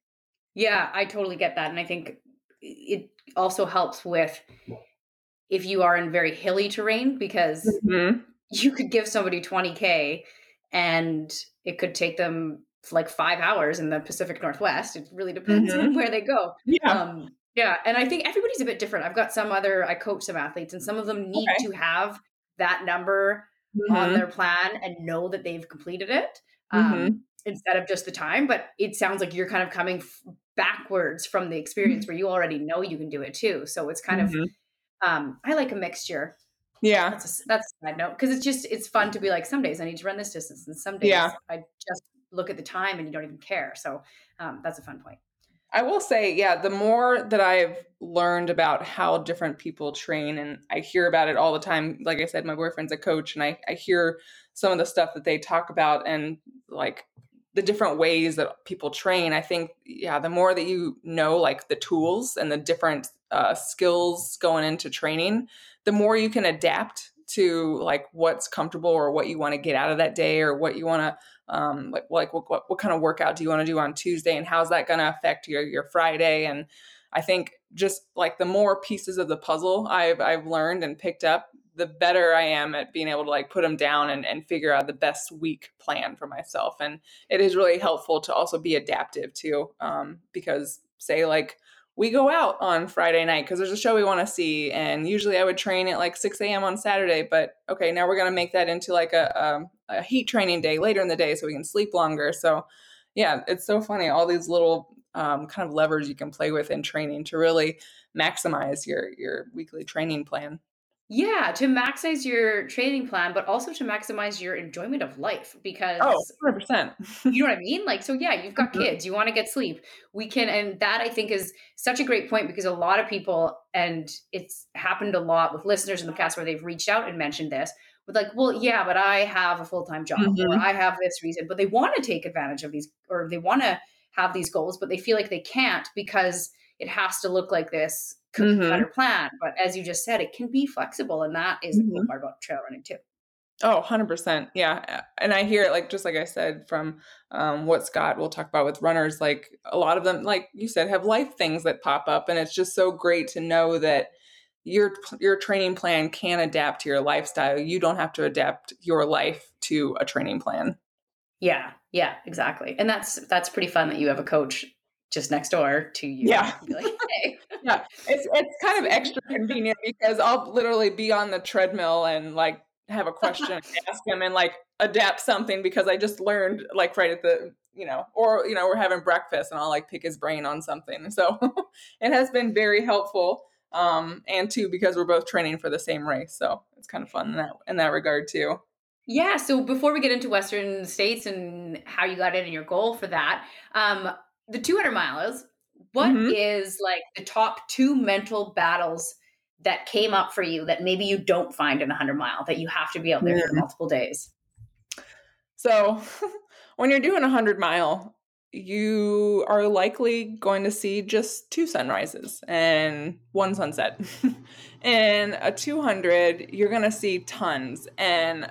Yeah, I totally get that. And I think it also helps with if you are in very hilly terrain because mm-hmm. you could give somebody 20K and it could take them like five hours in the Pacific Northwest. It really depends mm-hmm. on *laughs* where they go. Yeah. Um, yeah. And I think everybody's a bit different. I've got some other, I coach some athletes, and some of them need okay. to have that number mm-hmm. on their plan and know that they've completed it um, mm-hmm. instead of just the time. But it sounds like you're kind of coming f- backwards from the experience mm-hmm. where you already know you can do it too. So it's kind mm-hmm. of, um, I like a mixture. Yeah, that's a, that's a side note because it's just it's fun to be like some days I need to run this distance and some days yeah. I just look at the time and you don't even care. So um, that's a fun point. I will say, yeah, the more that I've learned about how different people train, and I hear about it all the time. Like I said, my boyfriend's a coach, and I, I hear some of the stuff that they talk about and like the different ways that people train. I think, yeah, the more that you know, like the tools and the different uh, skills going into training, the more you can adapt to like what's comfortable or what you want to get out of that day or what you want to um, like like what, what, what kind of workout do you want to do on Tuesday and how's that going to affect your your Friday? And I think just like the more pieces of the puzzle I've I've learned and picked up the better I am at being able to like put them down and, and figure out the best week plan for myself. And it is really helpful to also be adaptive too um, because say like we go out on Friday night because there's a show we want to see. And usually I would train at like 6 a.m. on Saturday, but okay, now we're going to make that into like a, a, um, a, heat training day later in the day so we can sleep longer. So, yeah, it's so funny. All these little um, kind of levers you can play with in training to really maximize your, your weekly training plan. Yeah, to maximize your training plan, but also to maximize your enjoyment of life because Oh, 100%. you know what I *laughs* mean? Like, so yeah, you've got Mhm. kids, you want to get sleep. We can, and that I think is such a great point because a lot of people, and it's happened a lot with listeners in the past where they've reached out and mentioned this with like, well, yeah, but I have a full time job or Mhm. I have this reason, but they want to take advantage of these or they want to have these goals, but they feel like they can't because it has to look like this Mhm. cutter plan. But as you just said, it can be flexible, and that is the cool Mhm. part about trail running too. Oh, 100%. Yeah. And I hear it, like, just like I said, from um, what Scott will talk about with runners, like, a lot of them, like you said, have life things that pop up. And it's just so great to know that your your training plan can adapt to your lifestyle. You don't have to adapt your life to a training plan. Yeah, yeah, exactly. And that's that's pretty fun that you have a coach just next door to you. Yeah. *laughs* Like, hey. *laughs* Yeah. It's it's kind of *laughs* extra convenient because I'll literally be on the treadmill and like have a question and ask him and like adapt something because I just learned like right at the you know or you know we're having breakfast and I'll like pick his brain on something. So it has been very helpful um and too because we're both training for the same race. So it's kind of fun in that in that regard too. Yeah. So before we get into Western States and how you got in and your goal for that, um, the 200 miles, what is Mhm. like the top two mental battles that came up for you that maybe you don't find in a 100 mile that you have to be out there for Mm. multiple days? So *laughs* when you're doing a hundred mile, you are likely going to see just two sunrises and one sunset. *laughs* and a 200, you're going to see tons. And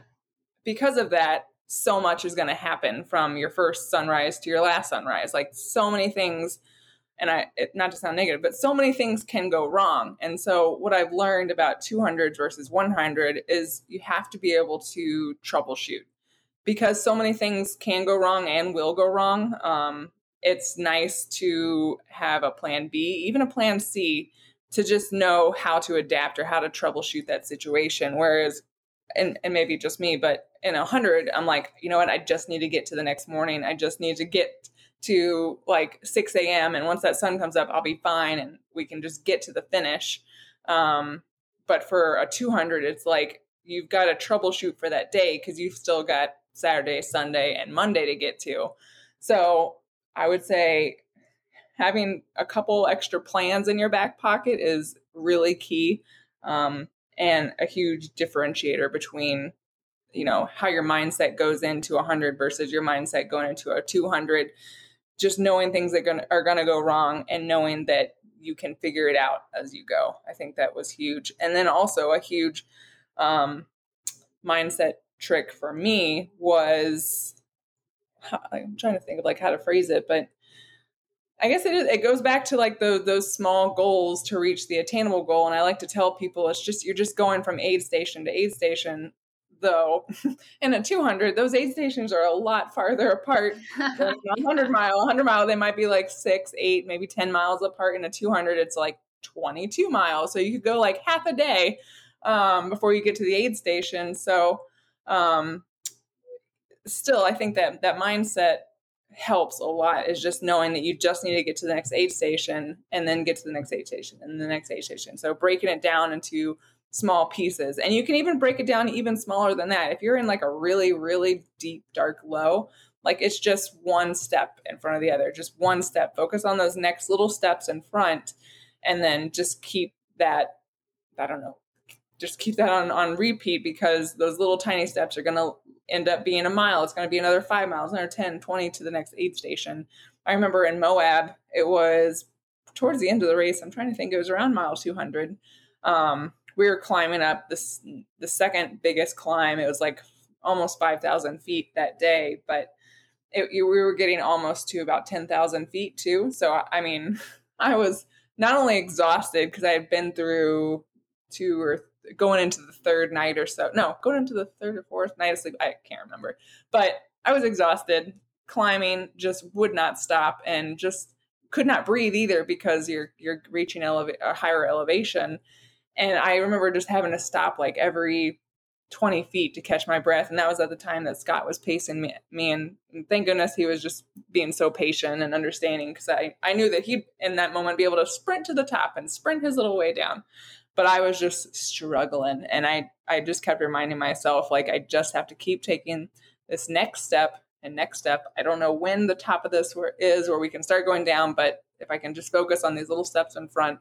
because of that, so much is going to happen from your first sunrise to your last sunrise. Like so many things, and I it, not to sound negative, but so many things can go wrong. And so what I've learned about 200 versus 100 is you have to be able to troubleshoot because so many things can go wrong and will go wrong. Um, it's nice to have a plan B, even a plan C, to just know how to adapt or how to troubleshoot that situation. Whereas, and, and maybe just me, but in a hundred, I'm like, you know what? I just need to get to the next morning. I just need to get to like 6 a.m. And once that sun comes up, I'll be fine and we can just get to the finish. Um, but for a 200, it's like you've got to troubleshoot for that day because you've still got Saturday, Sunday, and Monday to get to. So I would say having a couple extra plans in your back pocket is really key um, and a huge differentiator between you know how your mindset goes into a 100 versus your mindset going into a 200 just knowing things that gonna, are going to go wrong and knowing that you can figure it out as you go. I think that was huge. And then also a huge um, mindset trick for me was i'm trying to think of like how to phrase it but I guess it is. It goes back to like the, those small goals to reach the attainable goal, and I like to tell people it's just you're just going from aid station to aid station. Though, *laughs* in a 200, those aid stations are a lot farther apart than 100 *laughs* mile. 100 mile, they might be like six, eight, maybe 10 miles apart. In a 200, it's like 22 miles. So you could go like half a day um, before you get to the aid station. So, um, still, I think that that mindset helps a lot is just knowing that you just need to get to the next aid station and then get to the next aid station and the next aid station. So breaking it down into small pieces. And you can even break it down even smaller than that. If you're in like a really, really deep, dark low, like it's just one step in front of the other, just one step. Focus on those next little steps in front and then just keep that, I don't know, just keep that on, on repeat because those little tiny steps are going to end up being a mile. It's going to be another five miles, another 10, 20 to the next aid station. I remember in Moab, it was towards the end of the race. I'm trying to think, it was around mile 200. Um, we were climbing up this, the second biggest climb. It was like almost 5,000 feet that day, but it, we were getting almost to about 10,000 feet too. So, I mean, *laughs* I was not only exhausted because I had been through two or going into the third night or so. No, going into the third or fourth night of sleep. I can't remember. But I was exhausted. Climbing just would not stop and just could not breathe either because you're you're reaching eleva- a higher elevation. And I remember just having to stop like every 20 feet to catch my breath. And that was at the time that Scott was pacing me. me and, thank goodness he was just being so patient and understanding because I, I knew that he'd in that moment be able to sprint to the top and sprint his little way down but I was just struggling. And I, I just kept reminding myself, like, I just have to keep taking this next step and next step. I don't know when the top of this is where we can start going down, but if I can just focus on these little steps in front,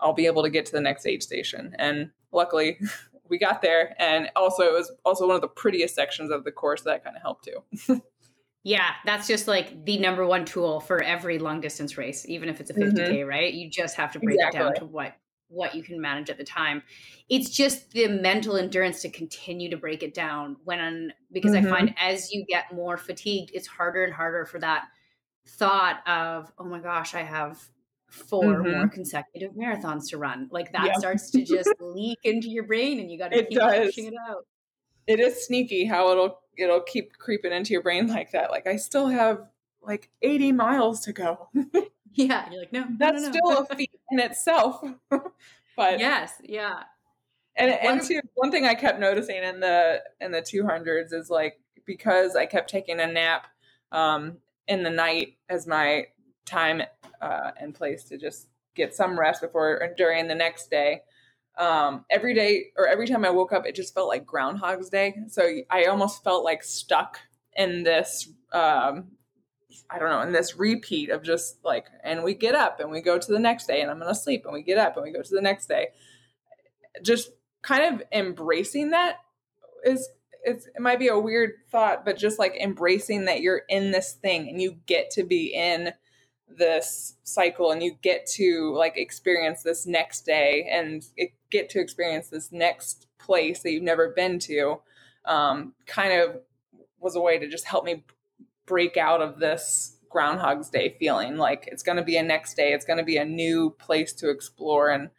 I'll be able to get to the next aid station. And luckily, *laughs* we got there. And also, it was also one of the prettiest sections of the course that kind of helped too. *laughs* yeah, that's just like the number one tool for every long distance race, even if it's a 50K, mm-hmm. right? You just have to break exactly. it down to what what you can manage at the time. It's just the mental endurance to continue to break it down when because mm-hmm. I find as you get more fatigued, it's harder and harder for that thought of, oh my gosh, I have 4 mm-hmm. more consecutive marathons to run. Like that starts to just leak into your brain and you gotta keep does. pushing it out. It is sneaky how it'll it'll keep creeping into your brain like that. Like I still have like 80 miles to go. *laughs* Yeah, you're like, no, that's no, no, still a feat in itself. *laughs* but yes, yeah. And and two, one thing I kept noticing in the in the 200s is like because I kept taking a nap um, in the night as my time uh, and place to just get some rest before or during the next day. Um, every day or every time I woke up, it just felt like Groundhog's Day. So I almost felt like stuck in this um, I don't know, in this repeat of just like, and we get up and we go to the next day and I'm going to sleep and we get up and we go to the next day. Just kind of embracing that is, it's, it might be a weird thought, but just like embracing that you're in this thing and you get to be in this cycle and you get to like experience this next day and get to experience this next place that you've never been to um, kind of was a way to just help me break out of this Groundhog's Day feeling. Like it's going to be a next day, it's going to be a new place to explore. And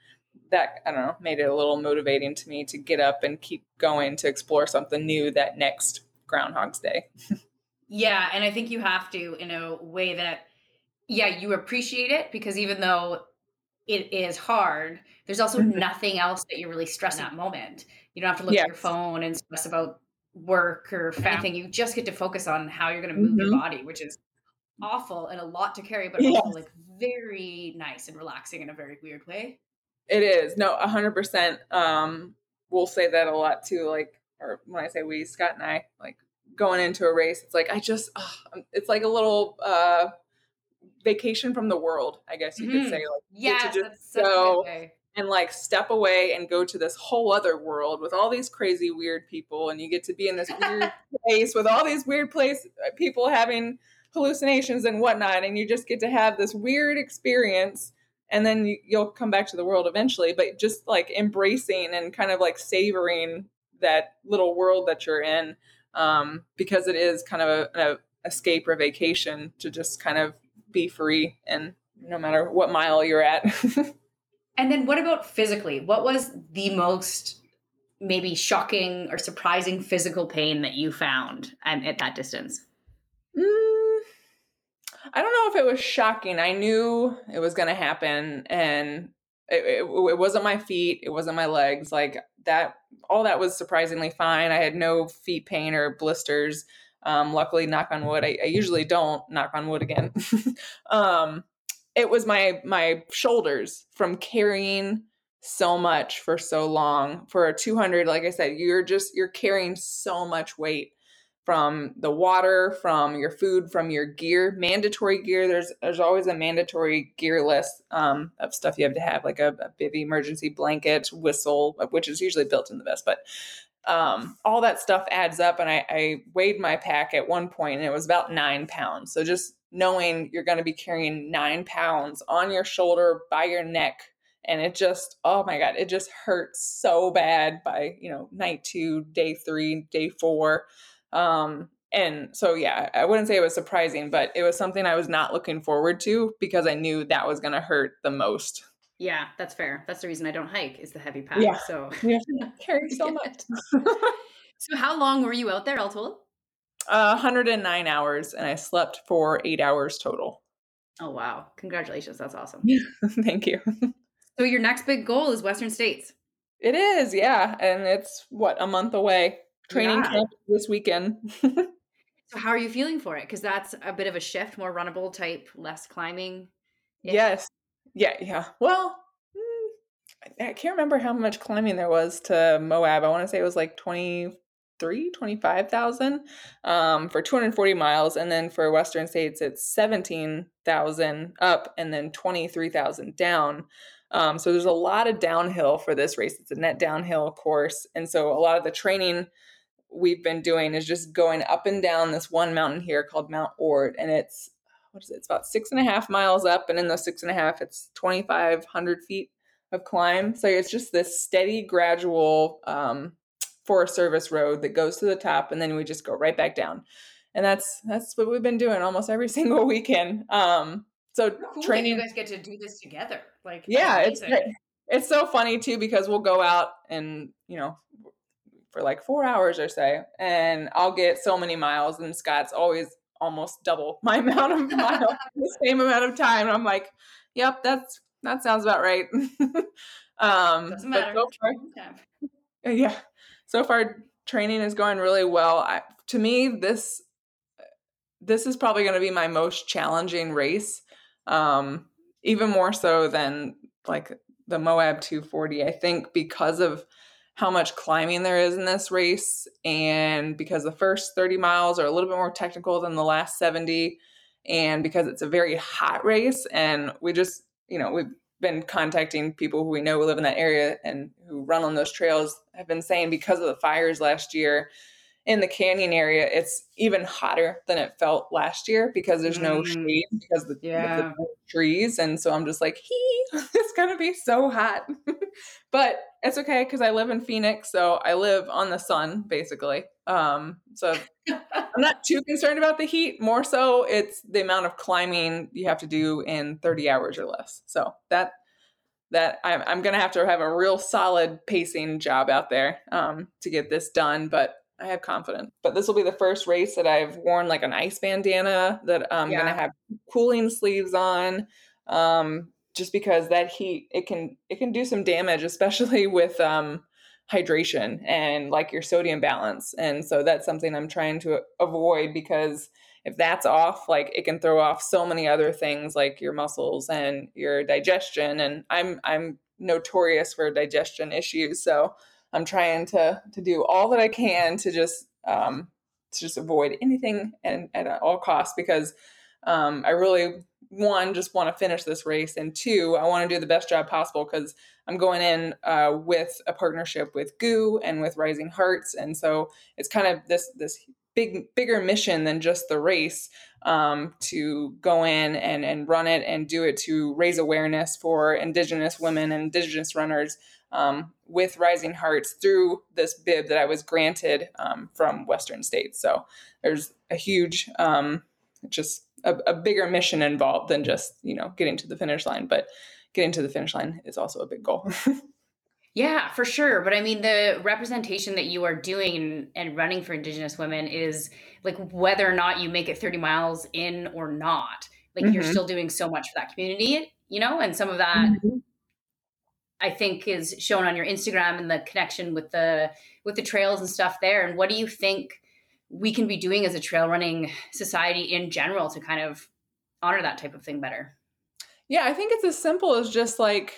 that, I don't know, made it a little motivating to me to get up and keep going to explore something new that next Groundhog's Day. *laughs* yeah. And I think you have to in a way that, yeah, you appreciate it because even though it is hard, there's also mm-hmm. nothing else that you're really stressing at that moment. You don't have to look yes. at your phone and stress about work or yeah. anything. You just get to focus on how you're going to move mm-hmm. your body, which is awful and a lot to carry, but yes. also like very nice and relaxing in a very weird way. It is. No, hundred percent. Um, we'll say that a lot too. Like, or when I say we, Scott and I, like going into a race, it's like, I just, it's like a little, uh, vacation from the world, I guess you mm-hmm. could say. Like, yeah, go and like step away and go to this whole other world with all these crazy weird people and you get to be in this weird *laughs* place with all these weird place uh, people having hallucinations and whatnot and you just get to have this weird experience and then you, you'll come back to the world eventually but just like embracing and kind of like savoring that little world that you're in um, because it is kind of a, a escape or vacation to just kind of be free and no matter what mile you're at *laughs* And then what about physically? What was the most maybe shocking or surprising physical pain that you found at, at that distance? Mm, I don't know if it was shocking. I knew it was going to happen and it, it, it, wasn't my feet, it wasn't my legs. Like that, all that was surprisingly fine. I had no feet pain or blisters. Um, luckily, knock on wood. I, I usually don't knock on wood again. *laughs* um, it was my my shoulders from carrying so much for so long. For a 200 like i said you're just you're carrying so much weight from the water from your food from your gear mandatory gear. There's there's always a mandatory gear list um, of stuff you have to have like a, a bivy emergency blanket whistle which is usually built in the vest but um, all that stuff adds up and I, I weighed my pack at one point and it was about nine pounds. So just knowing you're going to be carrying nine pounds on your shoulder by your neck and it just oh my god it just hurts so bad by you know night two day three day four. Um and so yeah i wouldn't say it was surprising but it was something i was not looking forward to because i knew that was going to hurt the most yeah that's fair that's the reason i don't hike is the heavy pack yeah so you have to carry so much *laughs* so how long were you out there all told uh, 109 hours, and I slept for eight hours total. Oh, wow. Congratulations. That's awesome. *laughs* Thank you. *laughs* So, your next big goal is Western States. It is, yeah. And it's what, a month away. Training yeah. camp this weekend. so, how are you feeling for it? Because that's a bit of a shift, more runnable type, less climbing. Yes. Yeah, yeah. Well, mm, I can't remember how much climbing there was to Moab. I want to say it was like 23, 25,000 um, for 240 miles. And then for Western States, it's 17,000 up and then 23,000 down. Um, so there's a lot of downhill for this race. It's a net downhill course. And so a lot of the training we've been doing is just going up and down this one mountain here called Mount Ord. And it's, what is it? It's about six and a half miles up. And in those six and a half, it's 2,500 feet of climb. So it's just this steady, gradual um, Forest Service road that goes to the top, and then we just go right back down. And that's that's what we've been doing almost every *laughs* single weekend. Um, so cool training, you guys get to do this together. Like yeah, it's *laughs* it's so funny too because we'll go out and you know for like four hours or so, and I'll get so many miles, and Scott's always almost double my *laughs* amount of miles *laughs* the same amount of time. And I'm like, yep, that's that sounds about right. *laughs* um, Doesn't matter. So far, yeah, so far training is going really well. I, to me, this this is probably going to be my most challenging race, um, even more so than like the Moab 240. I think because of how much climbing there is in this race, and because the first 30 miles are a little bit more technical than the last 70, and because it's a very hot race, and we just you know, we've been contacting people who we know who live in that area and who run on those trails have been saying because of the fires last year in the canyon area, it's even hotter than it felt last year because there's no mm. shade because the, yeah. the trees. And so I'm just like, he, *laughs* it's gonna be so hot. *laughs* but it's okay because I live in Phoenix, so I live on the sun basically. Um, so *laughs* I'm not too concerned about the heat. More so, it's the amount of climbing you have to do in 30 hours or less. So that that I'm, I'm gonna have to have a real solid pacing job out there um, to get this done. But I have confidence. But this will be the first race that I've worn like an ice bandana that I'm yeah. gonna have cooling sleeves on. Um, just because that heat it can it can do some damage, especially *laughs* with um, hydration and like your sodium balance. And so that's something I'm trying to avoid because if that's off, like it can throw off so many other things like your muscles and your digestion. And I'm I'm notorious for digestion issues. So I'm trying to to do all that I can to just um, to just avoid anything and at all costs because um, I really one just want to finish this race and two I want to do the best job possible because I'm going in uh, with a partnership with GU and with Rising Hearts. And so it's kind of this this big bigger mission than just the race um, to go in and and run it and do it to raise awareness for Indigenous women and Indigenous runners um, with Rising Hearts through this bib that I was granted um, from Western States. So there's a huge, um, just a, a, bigger mission involved than just you know getting to the finish line. But getting to the finish line is also a big goal. *laughs* yeah, for sure. But I mean, the representation that you are doing and running for Indigenous women is like whether or not you make it 30 miles in or not. Like mm-hmm. you're still doing so much for that community, you know, and some of that. Mm-hmm I think is shown on your Instagram and the connection with the with the trails and stuff there. And what do you think we can be doing as a trail running society in general to kind of honor that type of thing better? Yeah, I think it's as simple as just like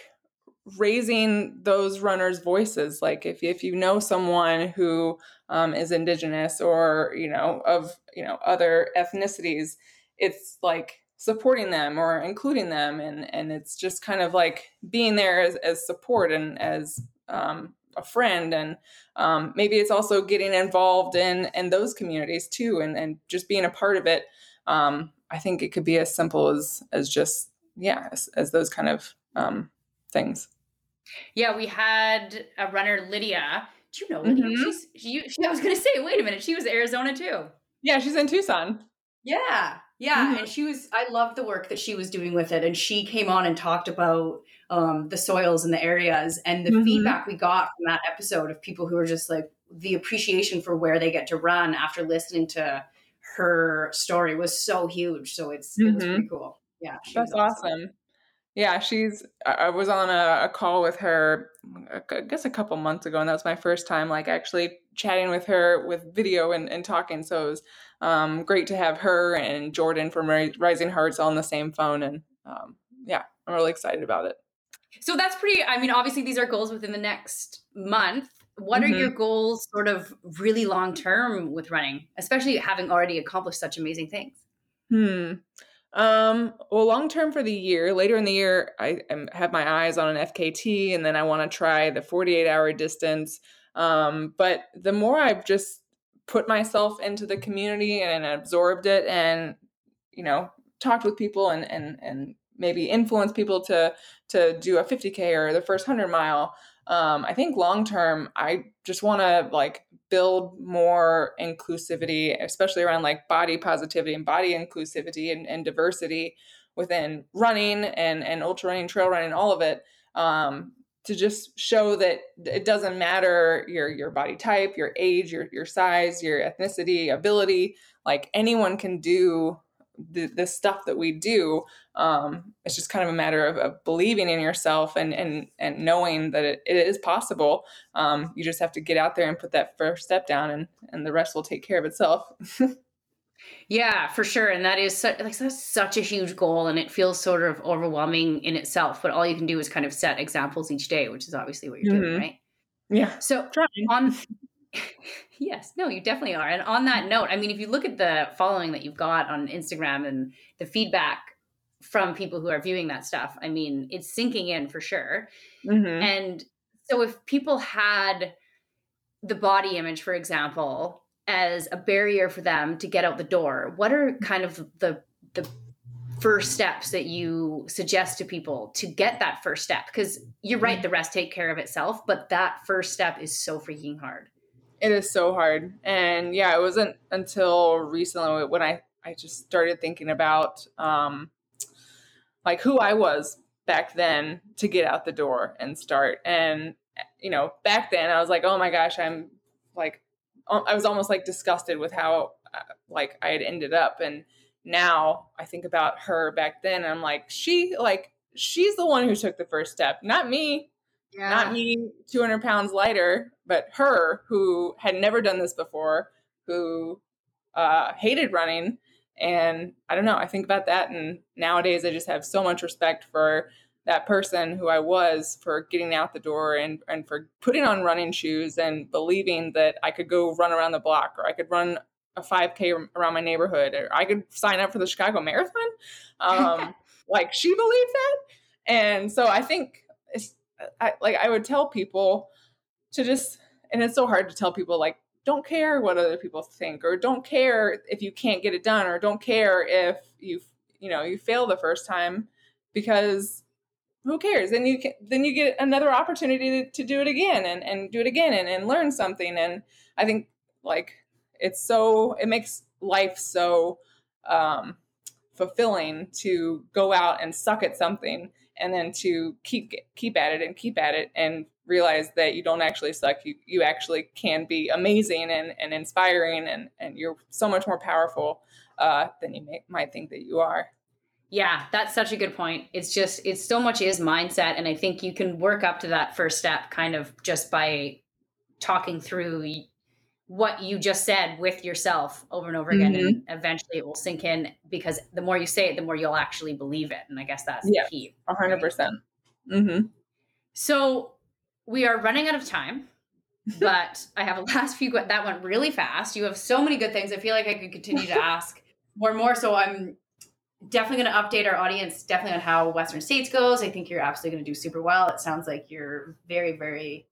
raising those runners' voices. Like if if you know someone who um, is indigenous or you know of you know other ethnicities, it's like supporting them or including them and and it's just kind of like being there as, as support and as um, a friend and um, maybe it's also getting involved in in those communities too and and just being a part of it. Um, i think it could be as simple as as just yeah as, as those kind of um, things. Yeah we had a runner lydia. Do you know lydia? Mm-hmm. she's she, she, i was gonna say wait a minute she was arizona too. Yeah she's in tucson. Yeah yeah, mm-hmm. and she was I loved the work that she was doing with it and she came on and talked about um, the soils and the areas and the mm-hmm. feedback we got from that episode of people who were just like the appreciation for where they get to run after listening to her story was so huge. So it's mm-hmm. it was pretty mm-hmm. cool. Yeah, that's awesome. awesome. Yeah, she's. I was on a, a, call with her, I guess a couple months ago, and that was my first time like actually chatting with her with video and, and talking. So it was um, great to have her and Jordan from Rising Hearts on the same phone. And um, yeah, I'm really excited about it. So that's pretty. I mean, obviously, these are goals within the next month. What Mhm. are your goals, sort of really long term, with running, especially having already accomplished such amazing things? Hmm. Um, well, long term for the year, later in the year, I am, have my eyes on an FKT and then I want to try the 48 hour distance. Um, but the more I've just put myself into the community and absorbed it and, you know, talked with people and, and, and maybe influence people to, to do a 50K or the first 100 mile, um, I think long term, I just want to like build more inclusivity, especially around like body positivity and body inclusivity and, and diversity within running and, and ultra running, trail running, all of it. Um, to just show that it doesn't matter your your body type, your age, your your size, your ethnicity, ability. Like anyone can do the, the stuff that we do um, it's just kind of a matter of, of, believing in yourself and and and knowing that it, it is possible um, you just have to get out there and put that first step down and and the rest will take care of itself *laughs* yeah for sure and that is such, like that's such a huge goal and it feels sort of overwhelming in itself but all you can do is kind of set examples each day which is obviously what you're mm-hmm. doing right yeah so on *laughs* *laughs* yes, no, you definitely are. And on that note, I mean, if you look at the following that you've got on Instagram and the feedback from people who are viewing that stuff, I mean, it's sinking in for sure. Mm-hmm. And so if people had the body image, for example, as a barrier for them to get out the door, what are kind of the the first steps that you suggest to people to get that first step because you're right mm-hmm. the rest take care of itself but that first step is so freaking hard it is so hard. And yeah, it wasn't until recently when I, I just started thinking about um, like who I was back then to get out the door and start. And, you know, back then I was like, oh my gosh, I'm like, I was almost like disgusted with how uh, like I had ended up. And now I think about her back then and I'm like, she, like, she's the one who took the first step, not me. Yeah. Not me, 200 pounds lighter, but her who had never done this before, who uh, hated running. And I don't know, I think about that. And nowadays, I just have so much respect for that person who I was for getting out the door and, and for putting on running shoes and believing that I could go run around the block or I could run a 5K around my neighborhood or I could sign up for the Chicago Marathon. Um, *laughs* like she believed that. And so I think it's, I, like I would tell people to just, and it's so hard to tell people like, don't care what other people think, or don't care if you can't get it done, or don't care if you, you know, you fail the first time, because who cares? Then you can, then you get another opportunity to, to do it again and, and do it again and, and learn something. And I think like it's so, it makes life so um, fulfilling to go out and suck at something and then to keep keep at it and keep at it and realize that you don't actually suck you you actually can be amazing and, and inspiring and and you're so much more powerful uh, than you may, might think that you are yeah that's such a good point it's just it's so much is mindset and i think you can work up to that first step kind of just by talking through what you just said with yourself over and over again mm-hmm. and eventually it will sink in because the more you say it the more you'll actually believe it and i guess that's yeah, the key 100% right? mm-hmm. so we are running out of time but i have a *laughs* last few that went really fast you have so many good things i feel like i could continue to *laughs* ask more and more so i'm definitely going to update our audience definitely on how western states goes i think you're absolutely going to do super well it sounds like you're very very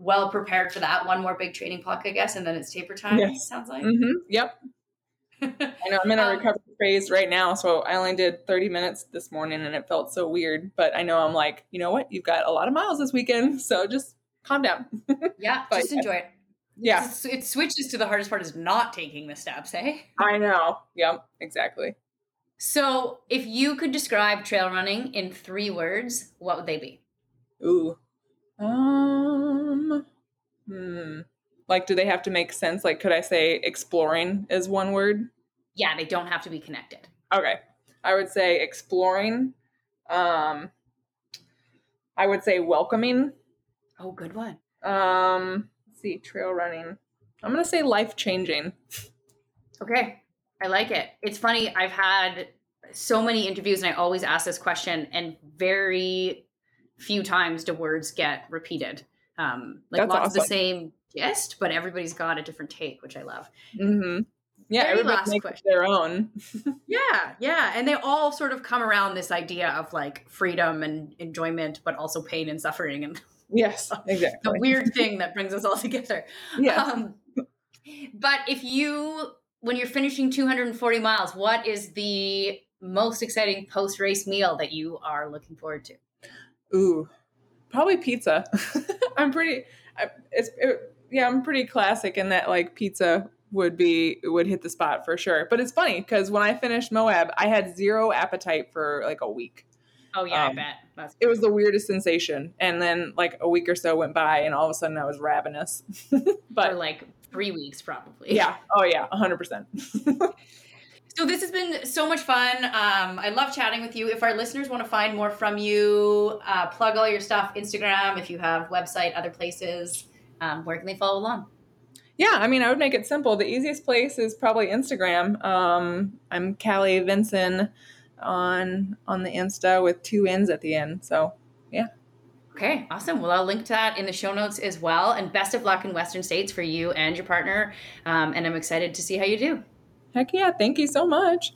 well prepared for that. One more big training block, I guess, and then it's taper time. Yes. Sounds like. Mm-hmm. Yep. *laughs* I know I'm in a um, recovery phase right now, so I only did 30 minutes this morning, and it felt so weird. But I know I'm like, you know what? You've got a lot of miles this weekend, *laughs* so just calm down. *laughs* yeah, but, just enjoy it. Yeah, it switches to the hardest part is not taking the steps. Hey, I know. Yep, exactly. So, if you could describe trail running in three words, what would they be? Ooh, um, hmm. Like, do they have to make sense? Like, could I say exploring is one word? Yeah, they don't have to be connected. Okay. I would say exploring. Um, I would say welcoming. Oh, good one. Um, let's see, trail running. I'm gonna say life changing. Okay, I like it. It's funny. I've had so many interviews, and I always ask this question, and very few times do words get repeated. Um, like That's lots of the same gist, but everybody's got a different take, which I love. Mm-hmm. Yeah, Very everybody last makes question. their own. *laughs* Yeah, yeah. And they all sort of come around this idea of like freedom and enjoyment, but also pain and suffering and *laughs* yes, exactly the weird thing that brings us all *laughs* together. Yeah. Um, but if you, when you're finishing 240 miles, what is the most exciting post race meal that you are looking forward to? Ooh, probably pizza. *laughs* I'm pretty. I, it's it, yeah. I'm pretty classic in that like pizza would be would hit the spot for sure. But it's funny because when I finished Moab, I had zero appetite for like a week. Oh, yeah, Um, I bet. That's It was the weirdest sensation, and then like a week or so went by, and all of a sudden I was ravenous. *laughs* but like three weeks, probably. yeah, oh yeah, hundred percent. *laughs* So this has been so much fun. Um, I love chatting with you. If our listeners want to find more from you, uh, plug all your stuff, Instagram, if you have website, other places, um, where can they follow along? Yeah, I mean, I would make it simple. The easiest place is probably Instagram. Um, I'm Callie Vinson on on the Insta with two N's at the end. So Okay, awesome. Well, I'll link to that in the show notes as well. And best of luck in Western States for you and your partner. Um, and I'm excited to see how you do. heck yeah, thank you so much.